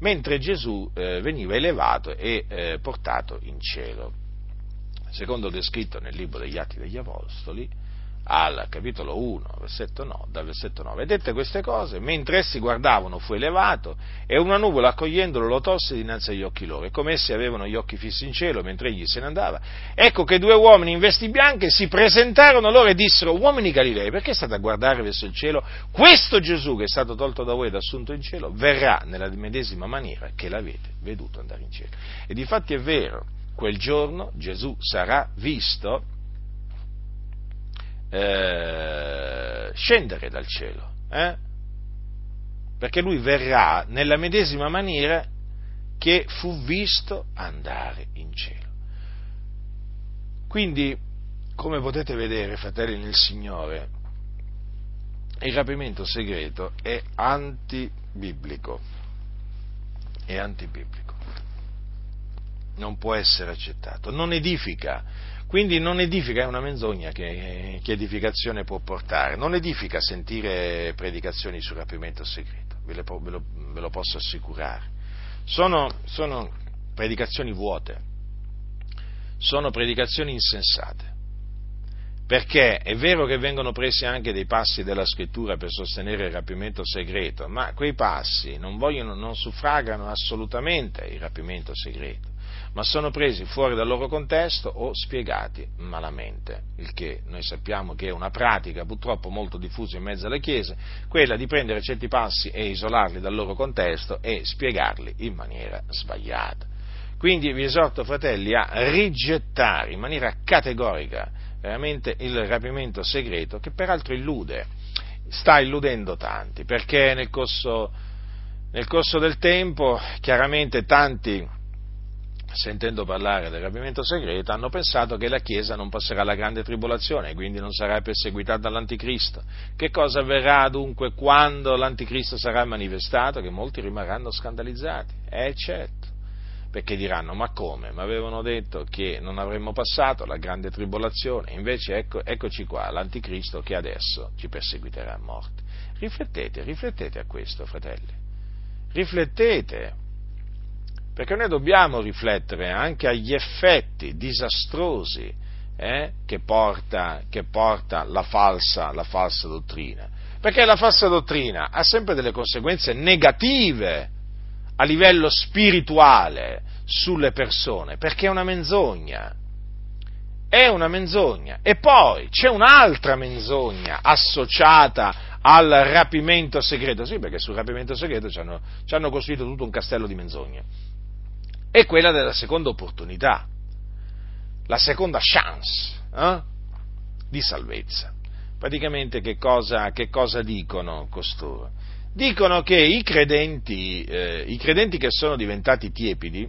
mentre Gesù eh, veniva elevato e eh, portato in cielo. Secondo che è scritto nel libro degli Atti degli Apostoli, al capitolo 1, versetto 9, dal versetto 9. E dette queste cose, mentre essi guardavano fu elevato e una nuvola accogliendolo lo tosse dinanzi agli occhi loro. E come essi avevano gli occhi fissi in cielo mentre egli se ne andava, ecco che due uomini in vesti bianche si presentarono loro e dissero, uomini Galilei, perché state a guardare verso il cielo? Questo Gesù che è stato tolto da voi ed assunto in cielo verrà nella medesima maniera che l'avete veduto andare in cielo. E difatti è vero, quel giorno Gesù sarà visto eh, scendere dal cielo, eh? perché lui verrà nella medesima maniera che fu visto andare in cielo. Quindi, come potete vedere, fratelli nel Signore, il rapimento segreto è antibiblico. È antibiblico. Non può essere accettato. Non edifica. Quindi non edifica, è una menzogna che, che edificazione può portare. Non edifica sentire predicazioni sul rapimento segreto, ve, le, ve, lo, ve lo, posso assicurare. Sono, sono predicazioni vuote sono predicazioni insensate. Perché è vero che vengono presi anche dei passi della scrittura per sostenere il rapimento segreto, ma quei passi non, vogliono, non suffragano assolutamente il rapimento segreto, ma sono presi fuori dal loro contesto o spiegati malamente, il che noi sappiamo che è una pratica purtroppo molto diffusa in mezzo alle chiese, quella di prendere certi passi e isolarli dal loro contesto e spiegarli in maniera sbagliata. Quindi vi esorto, fratelli, a rigettare in maniera categorica veramente il rapimento segreto, che peraltro illude, sta illudendo tanti, perché nel corso, nel corso del tempo chiaramente tanti, sentendo parlare del rapimento segreto, hanno pensato che la Chiesa non passerà la grande tribolazione e quindi non sarà perseguitata dall'anticristo. Che cosa avverrà dunque quando l'anticristo sarà manifestato? Che molti rimarranno scandalizzati. Eh certo perché diranno ma come? Ma avevano detto che non avremmo passato la grande tribolazione, invece ecco, eccoci qua, l'anticristo che adesso ci perseguiterà a morte. Riflettete, riflettete a questo, fratelli, riflettete, perché noi dobbiamo riflettere anche agli effetti disastrosi eh, che, porta, che, porta, la falsa, la falsa dottrina, perché la falsa dottrina ha sempre delle conseguenze negative a livello spirituale sulle persone, perché è una menzogna. È una menzogna. E poi c'è un'altra menzogna associata al rapimento segreto. Sì, perché sul rapimento segreto ci hanno, ci hanno costruito tutto un castello di menzogne. È quella della seconda opportunità, la seconda chance eh, di salvezza. Praticamente che cosa, che cosa dicono costoro? dicono che i credenti, eh, i credenti che sono diventati tiepidi,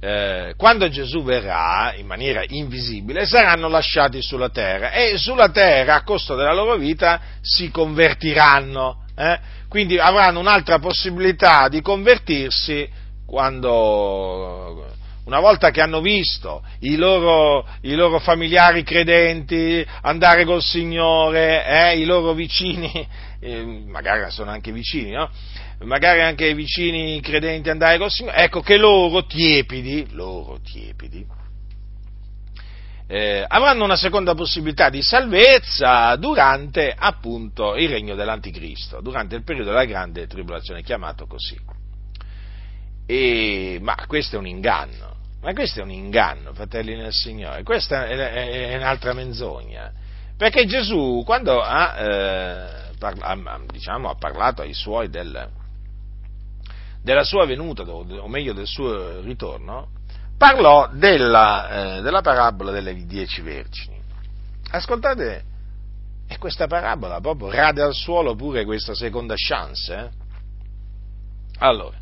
eh, quando Gesù verrà in maniera invisibile, saranno lasciati sulla terra e sulla terra a costo della loro vita si convertiranno, eh? quindi avranno un'altra possibilità di convertirsi quando, una volta che hanno visto i loro, i loro familiari credenti andare col Signore, eh, i loro vicini eh, magari sono anche vicini, no? magari anche i vicini credenti andare col Signore, ecco che loro tiepidi, loro tiepidi, eh, avranno una seconda possibilità di salvezza durante appunto il regno dell'Anticristo, durante il periodo della grande tribolazione, chiamato così. E, ma questo è un inganno, ma questo è un inganno, fratelli nel Signore, questa è, è, è un'altra menzogna, perché Gesù quando ha... Eh, diciamo, ha parlato ai suoi del, della sua venuta, o meglio del suo ritorno, parlò della, eh, della parabola delle dieci vergini. Ascoltate, e questa parabola proprio rade al suolo pure questa seconda chance. Eh? Allora,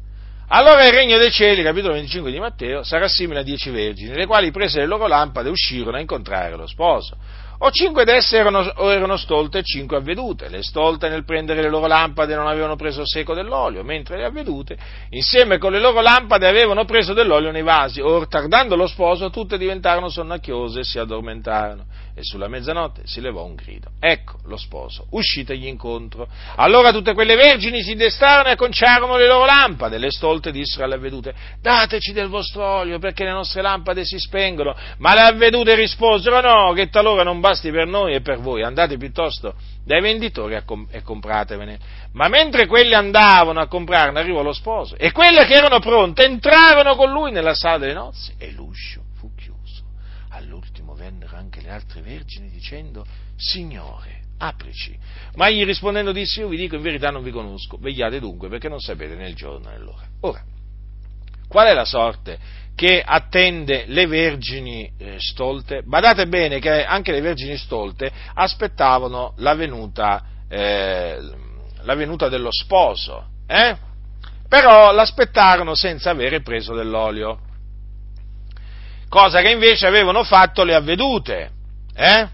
allora il regno dei cieli, capitolo 25 di Matteo, sarà simile a dieci vergini, le quali prese le loro lampade uscirono a incontrare lo sposo o cinque d'esse erano, erano stolte e cinque avvedute. Le stolte nel prendere le loro lampade non avevano preso seco dell'olio, mentre le avvedute, insieme con le loro lampade, avevano preso dell'olio nei vasi. Or, tardando lo sposo, tutte diventarono sonnacchiose e si addormentarono. E sulla mezzanotte si levò un grido. Ecco lo sposo, uscitegli incontro. Allora tutte quelle vergini si destarono e conciarono le loro lampade. Le stolte dissero alle avvedute, dateci del vostro olio perché le nostre lampade si spengono. Ma le avvedute risposero, no, che talora non basti per noi e per voi, andate piuttosto dai venditori e compratevene. Ma mentre quelli andavano a comprarne, arrivò lo sposo, e quelle che erano pronte entrarono con lui nella sala delle nozze, e l'uscio. All'ultimo vennero anche le altre vergini dicendo, Signore, aprici. Ma egli rispondendo disse, io vi dico in verità non vi conosco, vegliate dunque perché non sapete né il giorno né l'ora. Ora, qual è la sorte che attende le vergini eh, stolte. Badate bene che anche le vergini stolte aspettavano la venuta, eh, la venuta dello sposo. Eh? però l'aspettarono senza avere preso dell'olio, cosa che invece avevano fatto le avvedute. Eh?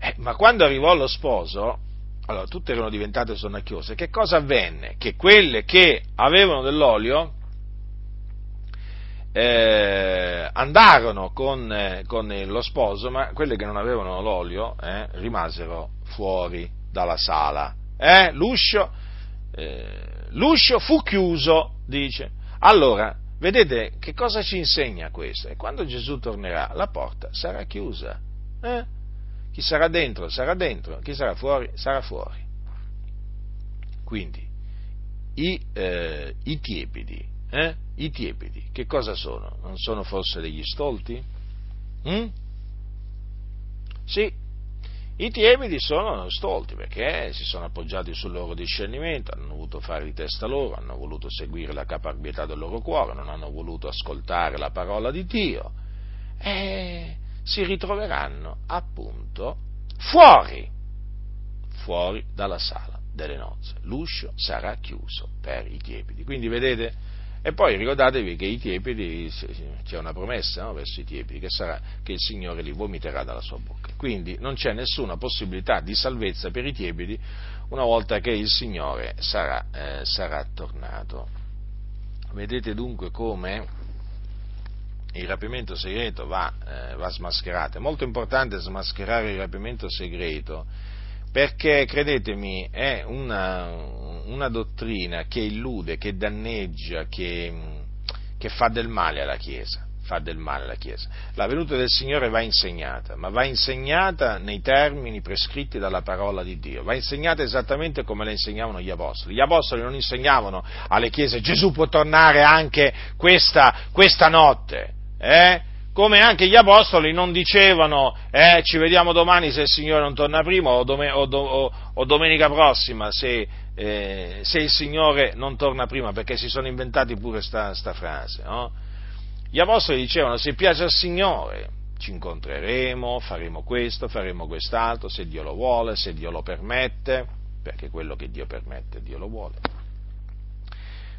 Eh, ma quando arrivò lo sposo, allora tutte erano diventate sonnacchiose, che cosa avvenne? Che quelle che avevano dell'olio eh, andarono con, eh, con, lo sposo, ma quelle che non avevano l'olio eh, rimasero fuori dalla sala. Eh, l'uscio, l'uscio fu chiuso, dice. Allora, vedete che cosa ci insegna questo? E quando Gesù tornerà, la porta sarà chiusa. Eh? Chi sarà dentro sarà dentro, chi sarà fuori sarà fuori. Quindi, i, eh, i tiepidi, eh? I tiepidi, che cosa sono? Non sono forse degli stolti? Mm? Sì, i tiepidi sono stolti perché si sono appoggiati sul loro discernimento, hanno voluto fare di testa loro, hanno voluto seguire la caparbietà del loro cuore, non hanno voluto ascoltare la parola di Dio e si ritroveranno appunto fuori, fuori dalla sala delle nozze. L'uscio sarà chiuso per i tiepidi. Quindi vedete, e poi ricordatevi che i tiepidi, c'è una promessa no, verso i tiepidi, che, sarà, che il Signore li vomiterà dalla sua bocca. Quindi non c'è nessuna possibilità di salvezza per i tiepidi una volta che il Signore sarà, eh, sarà tornato. Vedete dunque come il rapimento segreto va, eh, va smascherato. È molto importante smascherare il rapimento segreto perché, credetemi, è una, una dottrina che illude, che danneggia, che, che fa del male alla Chiesa fa del male alla Chiesa. La venuta del Signore va insegnata, ma va insegnata nei termini prescritti dalla parola di Dio, va insegnata esattamente come la insegnavano gli Apostoli. Gli Apostoli non insegnavano alle Chiese Gesù può tornare anche questa, questa notte, eh? Come anche gli apostoli non dicevano eh, ci vediamo domani se il Signore non torna prima o, dom- o, do- o domenica prossima se, eh, se, il Signore non torna prima, perché si sono inventati pure questa frase. No? Gli apostoli dicevano se piace al Signore ci incontreremo, faremo questo, faremo quest'altro, se Dio lo vuole, se Dio lo permette, perché quello che Dio permette Dio lo vuole.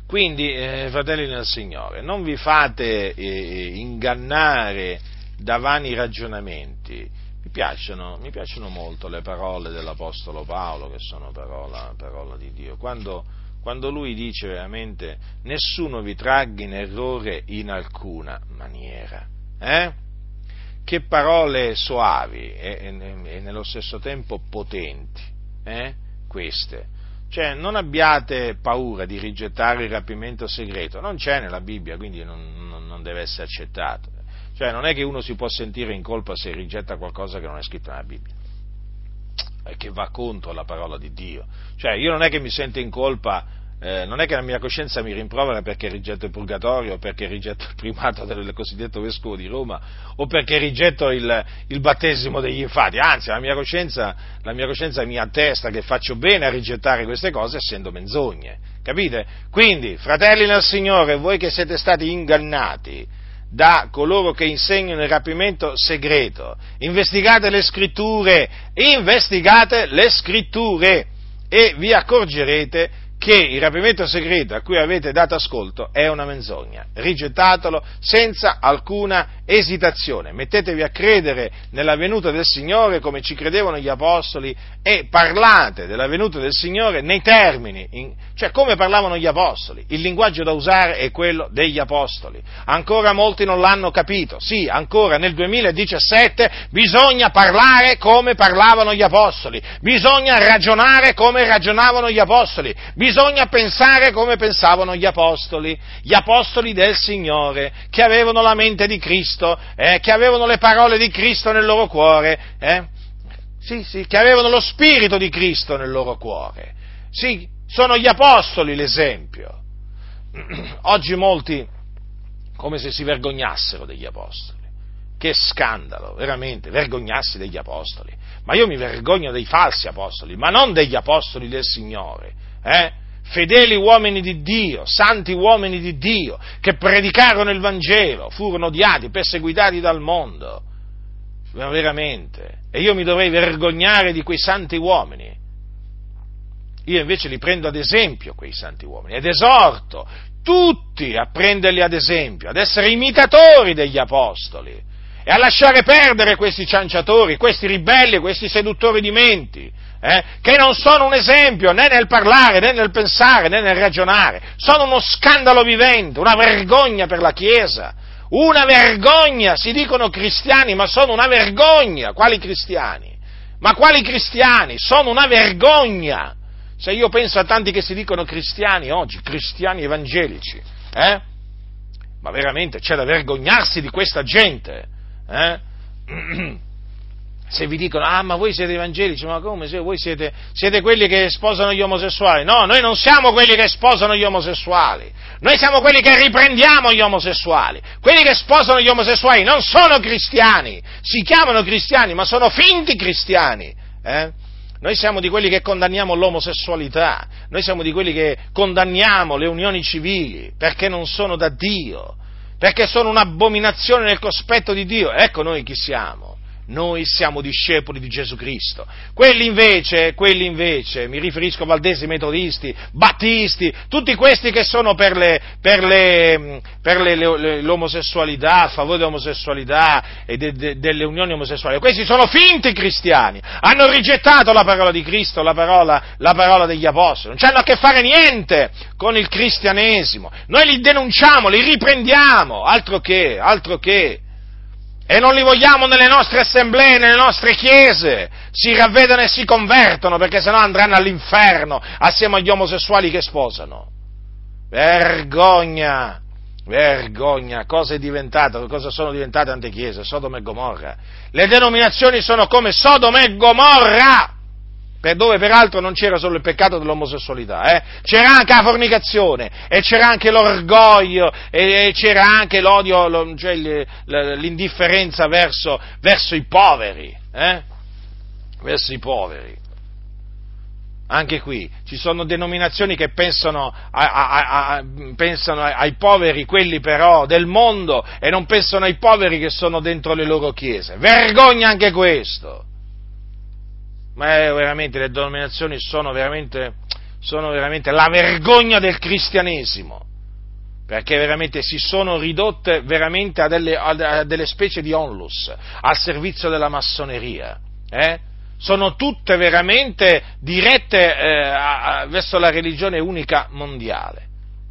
Quindi, eh, fratelli nel Signore, non vi fate eh, ingannare da vani ragionamenti. Mi piacciono, mi piacciono, molto le parole dell'Apostolo Paolo, che sono parola, parola di Dio. Quando, quando, lui dice veramente nessuno vi tragga in errore in alcuna maniera. Eh? Che parole soavi e, e, e, nello stesso tempo potenti, eh? queste cioè, non abbiate paura di rigettare il rapimento segreto, non c'è nella Bibbia, quindi non, non, non, deve essere accettato. Cioè, non è che uno si può sentire in colpa se rigetta qualcosa che non è scritto nella Bibbia, e che va contro la parola di Dio. Cioè, io non è che mi sento in colpa eh, non è che la mia coscienza mi rimprovera perché rigetto il purgatorio, perché rigetto il primato del cosiddetto vescovo di Roma, o perché rigetto il, il battesimo degli infati, anzi la mia, coscienza, la mia coscienza mi attesta che faccio bene a rigettare queste cose essendo menzogne, capite? Quindi, fratelli nel Signore, voi che siete stati ingannati, da coloro che insegnano il rapimento segreto. Investigate le scritture, investigate le scritture e vi accorgerete che il rapimento segreto a cui avete dato ascolto è una menzogna. Rigettatelo senza alcuna esitazione. Mettetevi a credere nella venuta del Signore come ci credevano gli apostoli e parlate della venuta del Signore nei termini, in, cioè come parlavano gli apostoli. Il linguaggio da usare è quello degli apostoli. Ancora molti non l'hanno capito. Sì, ancora nel 2017 bisogna parlare come parlavano gli apostoli. Bisogna ragionare come ragionavano gli apostoli. Bisogna pensare come pensavano gli apostoli. Gli apostoli del Signore, che avevano la mente di Cristo, eh, che avevano le parole di Cristo nel loro cuore. Eh? Sì, sì, che avevano lo spirito di Cristo nel loro cuore. Sì, sono gli apostoli l'esempio. Oggi molti come se si vergognassero degli apostoli. Che scandalo, veramente, vergognarsi degli apostoli. Ma io mi vergogno dei falsi apostoli, ma non degli apostoli del Signore. Eh? Fedeli uomini di Dio, santi uomini di Dio, che predicarono il Vangelo, furono odiati, perseguitati dal mondo veramente. E io mi dovrei vergognare di quei santi uomini. Io invece li prendo ad esempio, quei santi uomini, ed esorto tutti a prenderli ad esempio, ad essere imitatori degli apostoli e a lasciare perdere questi cianciatori, questi ribelli, questi seduttori di menti, eh, che non sono un esempio né nel parlare, né nel pensare, né nel ragionare, sono uno scandalo vivente, una vergogna per la Chiesa, una vergogna, si dicono cristiani, ma sono una vergogna, quali cristiani? Ma quali cristiani? Sono una vergogna! Se io penso a tanti che si dicono cristiani oggi, cristiani evangelici, eh? Ma veramente c'è da vergognarsi di questa gente, eh? Se vi dicono, ah ma voi siete evangelici, ma come? Se voi siete, siete quelli che sposano gli omosessuali? No, noi non siamo quelli che sposano gli omosessuali, noi siamo quelli che riprendiamo gli omosessuali. Quelli che sposano gli omosessuali non sono cristiani, si chiamano cristiani, ma sono finti cristiani. Eh? Noi siamo di quelli che condanniamo l'omosessualità, noi siamo di quelli che condanniamo le unioni civili perché non sono da Dio, perché sono un'abominazione nel cospetto di Dio. Ecco noi chi siamo noi siamo discepoli di Gesù Cristo. Quelli invece, quelli invece, mi riferisco a valdesi, metodisti, battisti, tutti questi che sono per, le, per, le, per le, l'omosessualità, a favore dell'omosessualità e de, de, delle unioni omosessuali, questi sono finti cristiani, hanno rigettato la parola di Cristo, la parola, la parola degli apostoli, non hanno a che fare niente con il cristianesimo, noi li denunciamo, li riprendiamo, altro che, altro che, e non li vogliamo nelle nostre assemblee, nelle nostre chiese. Si ravvedono e si convertono perché sennò andranno all'inferno assieme agli omosessuali che sposano. Vergogna! Vergogna! Cosa è diventato? Cosa sono diventate tante chiese? Sodoma e Gomorra. Le denominazioni sono come Sodoma e Gomorra! Per dove peraltro non c'era solo il peccato dell'omosessualità, eh? c'era anche la fornicazione, e c'era anche l'orgoglio, e, c'era anche l'odio, lo, cioè l'indifferenza verso, verso i poveri, eh? verso i poveri. Anche qui ci sono denominazioni che pensano, a, a, a, pensano, ai poveri, quelli però del mondo, e non pensano ai poveri che sono dentro le loro chiese. Vergogna anche questo! Ma veramente le denominazioni sono veramente, sono veramente la vergogna del cristianesimo, perché veramente si sono ridotte veramente a delle, a delle specie di onlus al servizio della massoneria. Eh? Sono tutte veramente dirette eh, a, verso la religione unica mondiale.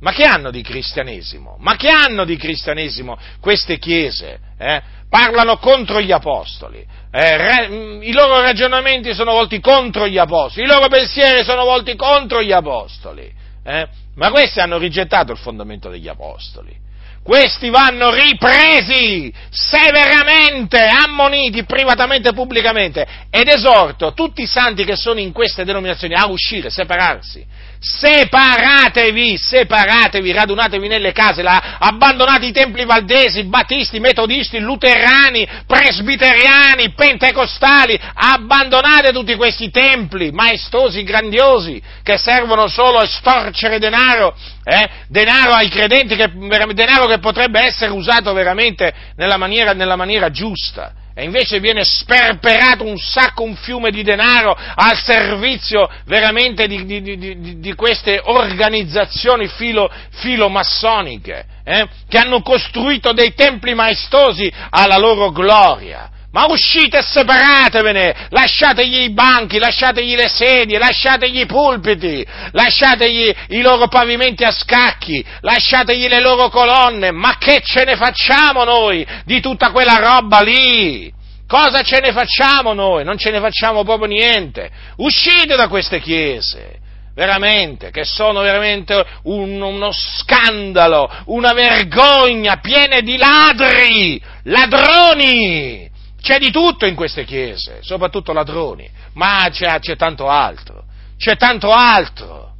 Ma che hanno di cristianesimo? Ma che hanno di cristianesimo queste chiese? Eh? Parlano contro gli apostoli, eh, re, mm, i loro ragionamenti sono volti contro gli apostoli, i loro pensieri sono volti contro gli apostoli. Eh? Ma questi hanno rigettato il fondamento degli apostoli. Questi vanno ripresi severamente, ammoniti privatamente e pubblicamente. Ed esorto tutti i santi che sono in queste denominazioni a uscire, separarsi, separatevi, separatevi, radunatevi nelle case, la, abbandonate i templi valdesi, battisti, metodisti, luterani, presbiteriani, pentecostali, abbandonate tutti questi templi maestosi, grandiosi, che servono solo a storcere denaro, eh, denaro ai credenti, che, denaro che potrebbe essere usato veramente nella maniera, nella maniera giusta e invece viene sperperato un sacco, un fiume di denaro al servizio veramente di, di, di, di queste organizzazioni filo, filomassoniche, eh, che hanno costruito dei templi maestosi alla loro gloria. Ma uscite e separatevene, lasciategli i banchi, lasciategli le sedie, lasciategli i pulpiti, lasciategli i loro pavimenti a scacchi, lasciategli le loro colonne, ma che ce ne facciamo noi di tutta quella roba lì? Cosa ce ne facciamo noi? Non ce ne facciamo proprio niente. Uscite da queste chiese veramente, che sono veramente un, uno scandalo, una vergogna, piene di ladri, ladroni, c'è di tutto in queste chiese, soprattutto ladroni, ma c'è, c'è tanto altro, c'è tanto altro.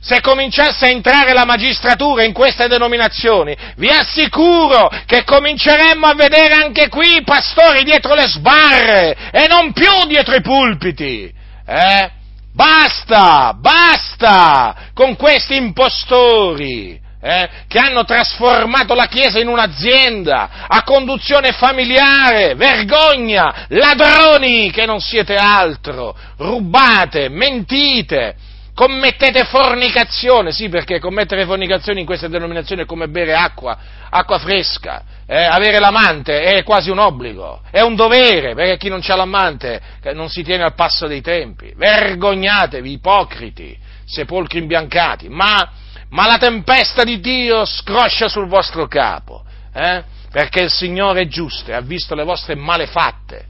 Se cominciasse a entrare la magistratura in queste denominazioni, vi assicuro che cominceremmo a vedere anche qui i pastori dietro le sbarre e non più dietro i pulpiti. Eh? Basta, basta con questi impostori eh, che hanno trasformato la Chiesa in un'azienda a conduzione familiare, vergogna, ladroni che non siete altro, rubate, mentite, commettete fornicazione, sì perché commettere fornicazione in queste denominazioni è come bere acqua, acqua fresca, eh, avere l'amante è quasi un obbligo, è un dovere, perché chi non ha l'amante non si tiene al passo dei tempi, vergognatevi, ipocriti, sepolcri imbiancati, ma, ma la tempesta di Dio scroscia sul vostro capo, eh, perché il Signore è giusto e ha visto le vostre malefatte,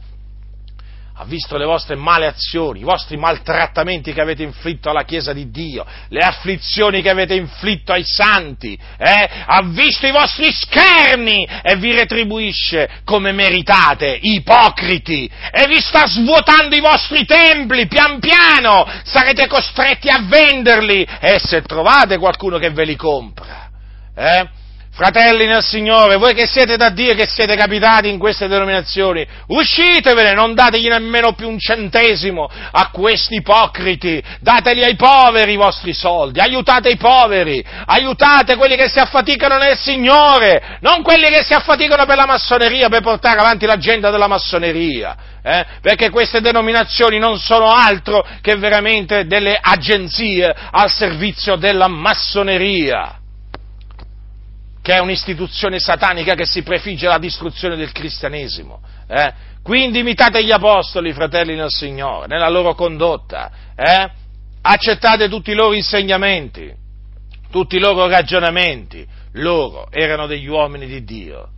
ha visto le vostre male azioni, i vostri maltrattamenti che avete inflitto alla Chiesa di Dio, le afflizioni che avete inflitto ai santi, eh? ha visto i vostri scherni e vi retribuisce come meritate, ipocriti, e vi sta svuotando i vostri templi, pian piano sarete costretti a venderli e se trovate qualcuno che ve li compra, eh? Fratelli nel Signore, voi che siete da Dio, che siete capitati in queste denominazioni, uscitevene, non dategli nemmeno più un centesimo a questi ipocriti, dateli ai poveri i vostri soldi, aiutate i poveri, aiutate quelli che si affaticano nel Signore, non quelli che si affaticano per la massoneria, per portare avanti l'agenda della massoneria, eh? perché queste denominazioni non sono altro che veramente delle agenzie al servizio della massoneria che è un'istituzione satanica che si prefigge la distruzione del cristianesimo. Eh? Quindi imitate gli apostoli, fratelli nel Signore, nella loro condotta, eh? accettate tutti i loro insegnamenti, tutti i loro ragionamenti, loro erano degli uomini di Dio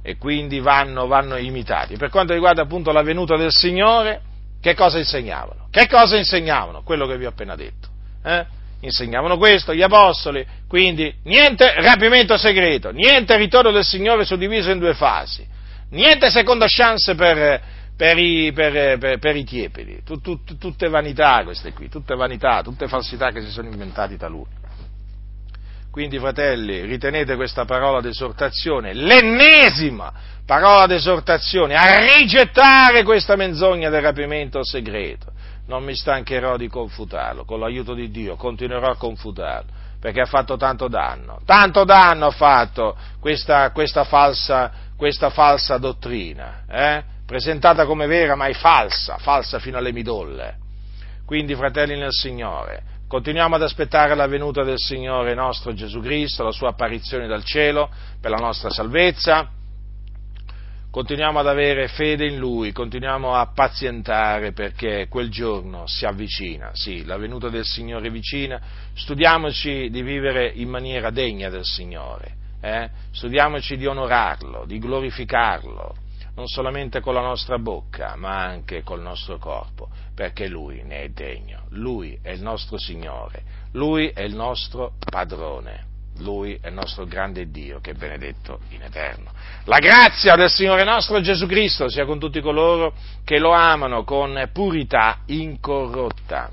e quindi vanno, vanno imitati. Per quanto riguarda appunto la venuta del Signore, che cosa insegnavano? Che cosa insegnavano? Quello che vi ho appena detto. Eh? Insegnavano questo gli apostoli, quindi niente rapimento segreto, niente ritorno del Signore suddiviso in due fasi, niente seconda chance per, per, i, per, per i, tiepidi, tut, tut, tutte vanità queste qui, tutte vanità, tutte falsità che si sono inventati taluni. Quindi, fratelli, ritenete questa parola d'esortazione, l'ennesima parola d'esortazione, a rigettare questa menzogna del rapimento segreto non mi stancherò di confutarlo, con l'aiuto di Dio continuerò a confutarlo, perché ha fatto tanto danno, tanto danno ha fatto questa, questa, falsa, questa falsa, dottrina, eh? presentata come vera ma è falsa, falsa fino alle midolle. Quindi, fratelli nel Signore, continuiamo ad aspettare la venuta del Signore nostro Gesù Cristo, la sua apparizione dal cielo per la nostra salvezza continuiamo ad avere fede in Lui, continuiamo a pazientare perché quel giorno si avvicina, sì, la venuta del Signore è vicina, studiamoci di vivere in maniera degna del Signore, eh? studiamoci di onorarlo, di glorificarlo, non solamente con la nostra bocca, ma anche col nostro corpo, perché Lui ne è degno, Lui è il nostro Signore, Lui è il nostro padrone. Lui è il nostro grande Dio che è benedetto in eterno. La grazia del Signore nostro Gesù Cristo sia con tutti coloro che lo amano con purità incorrotta.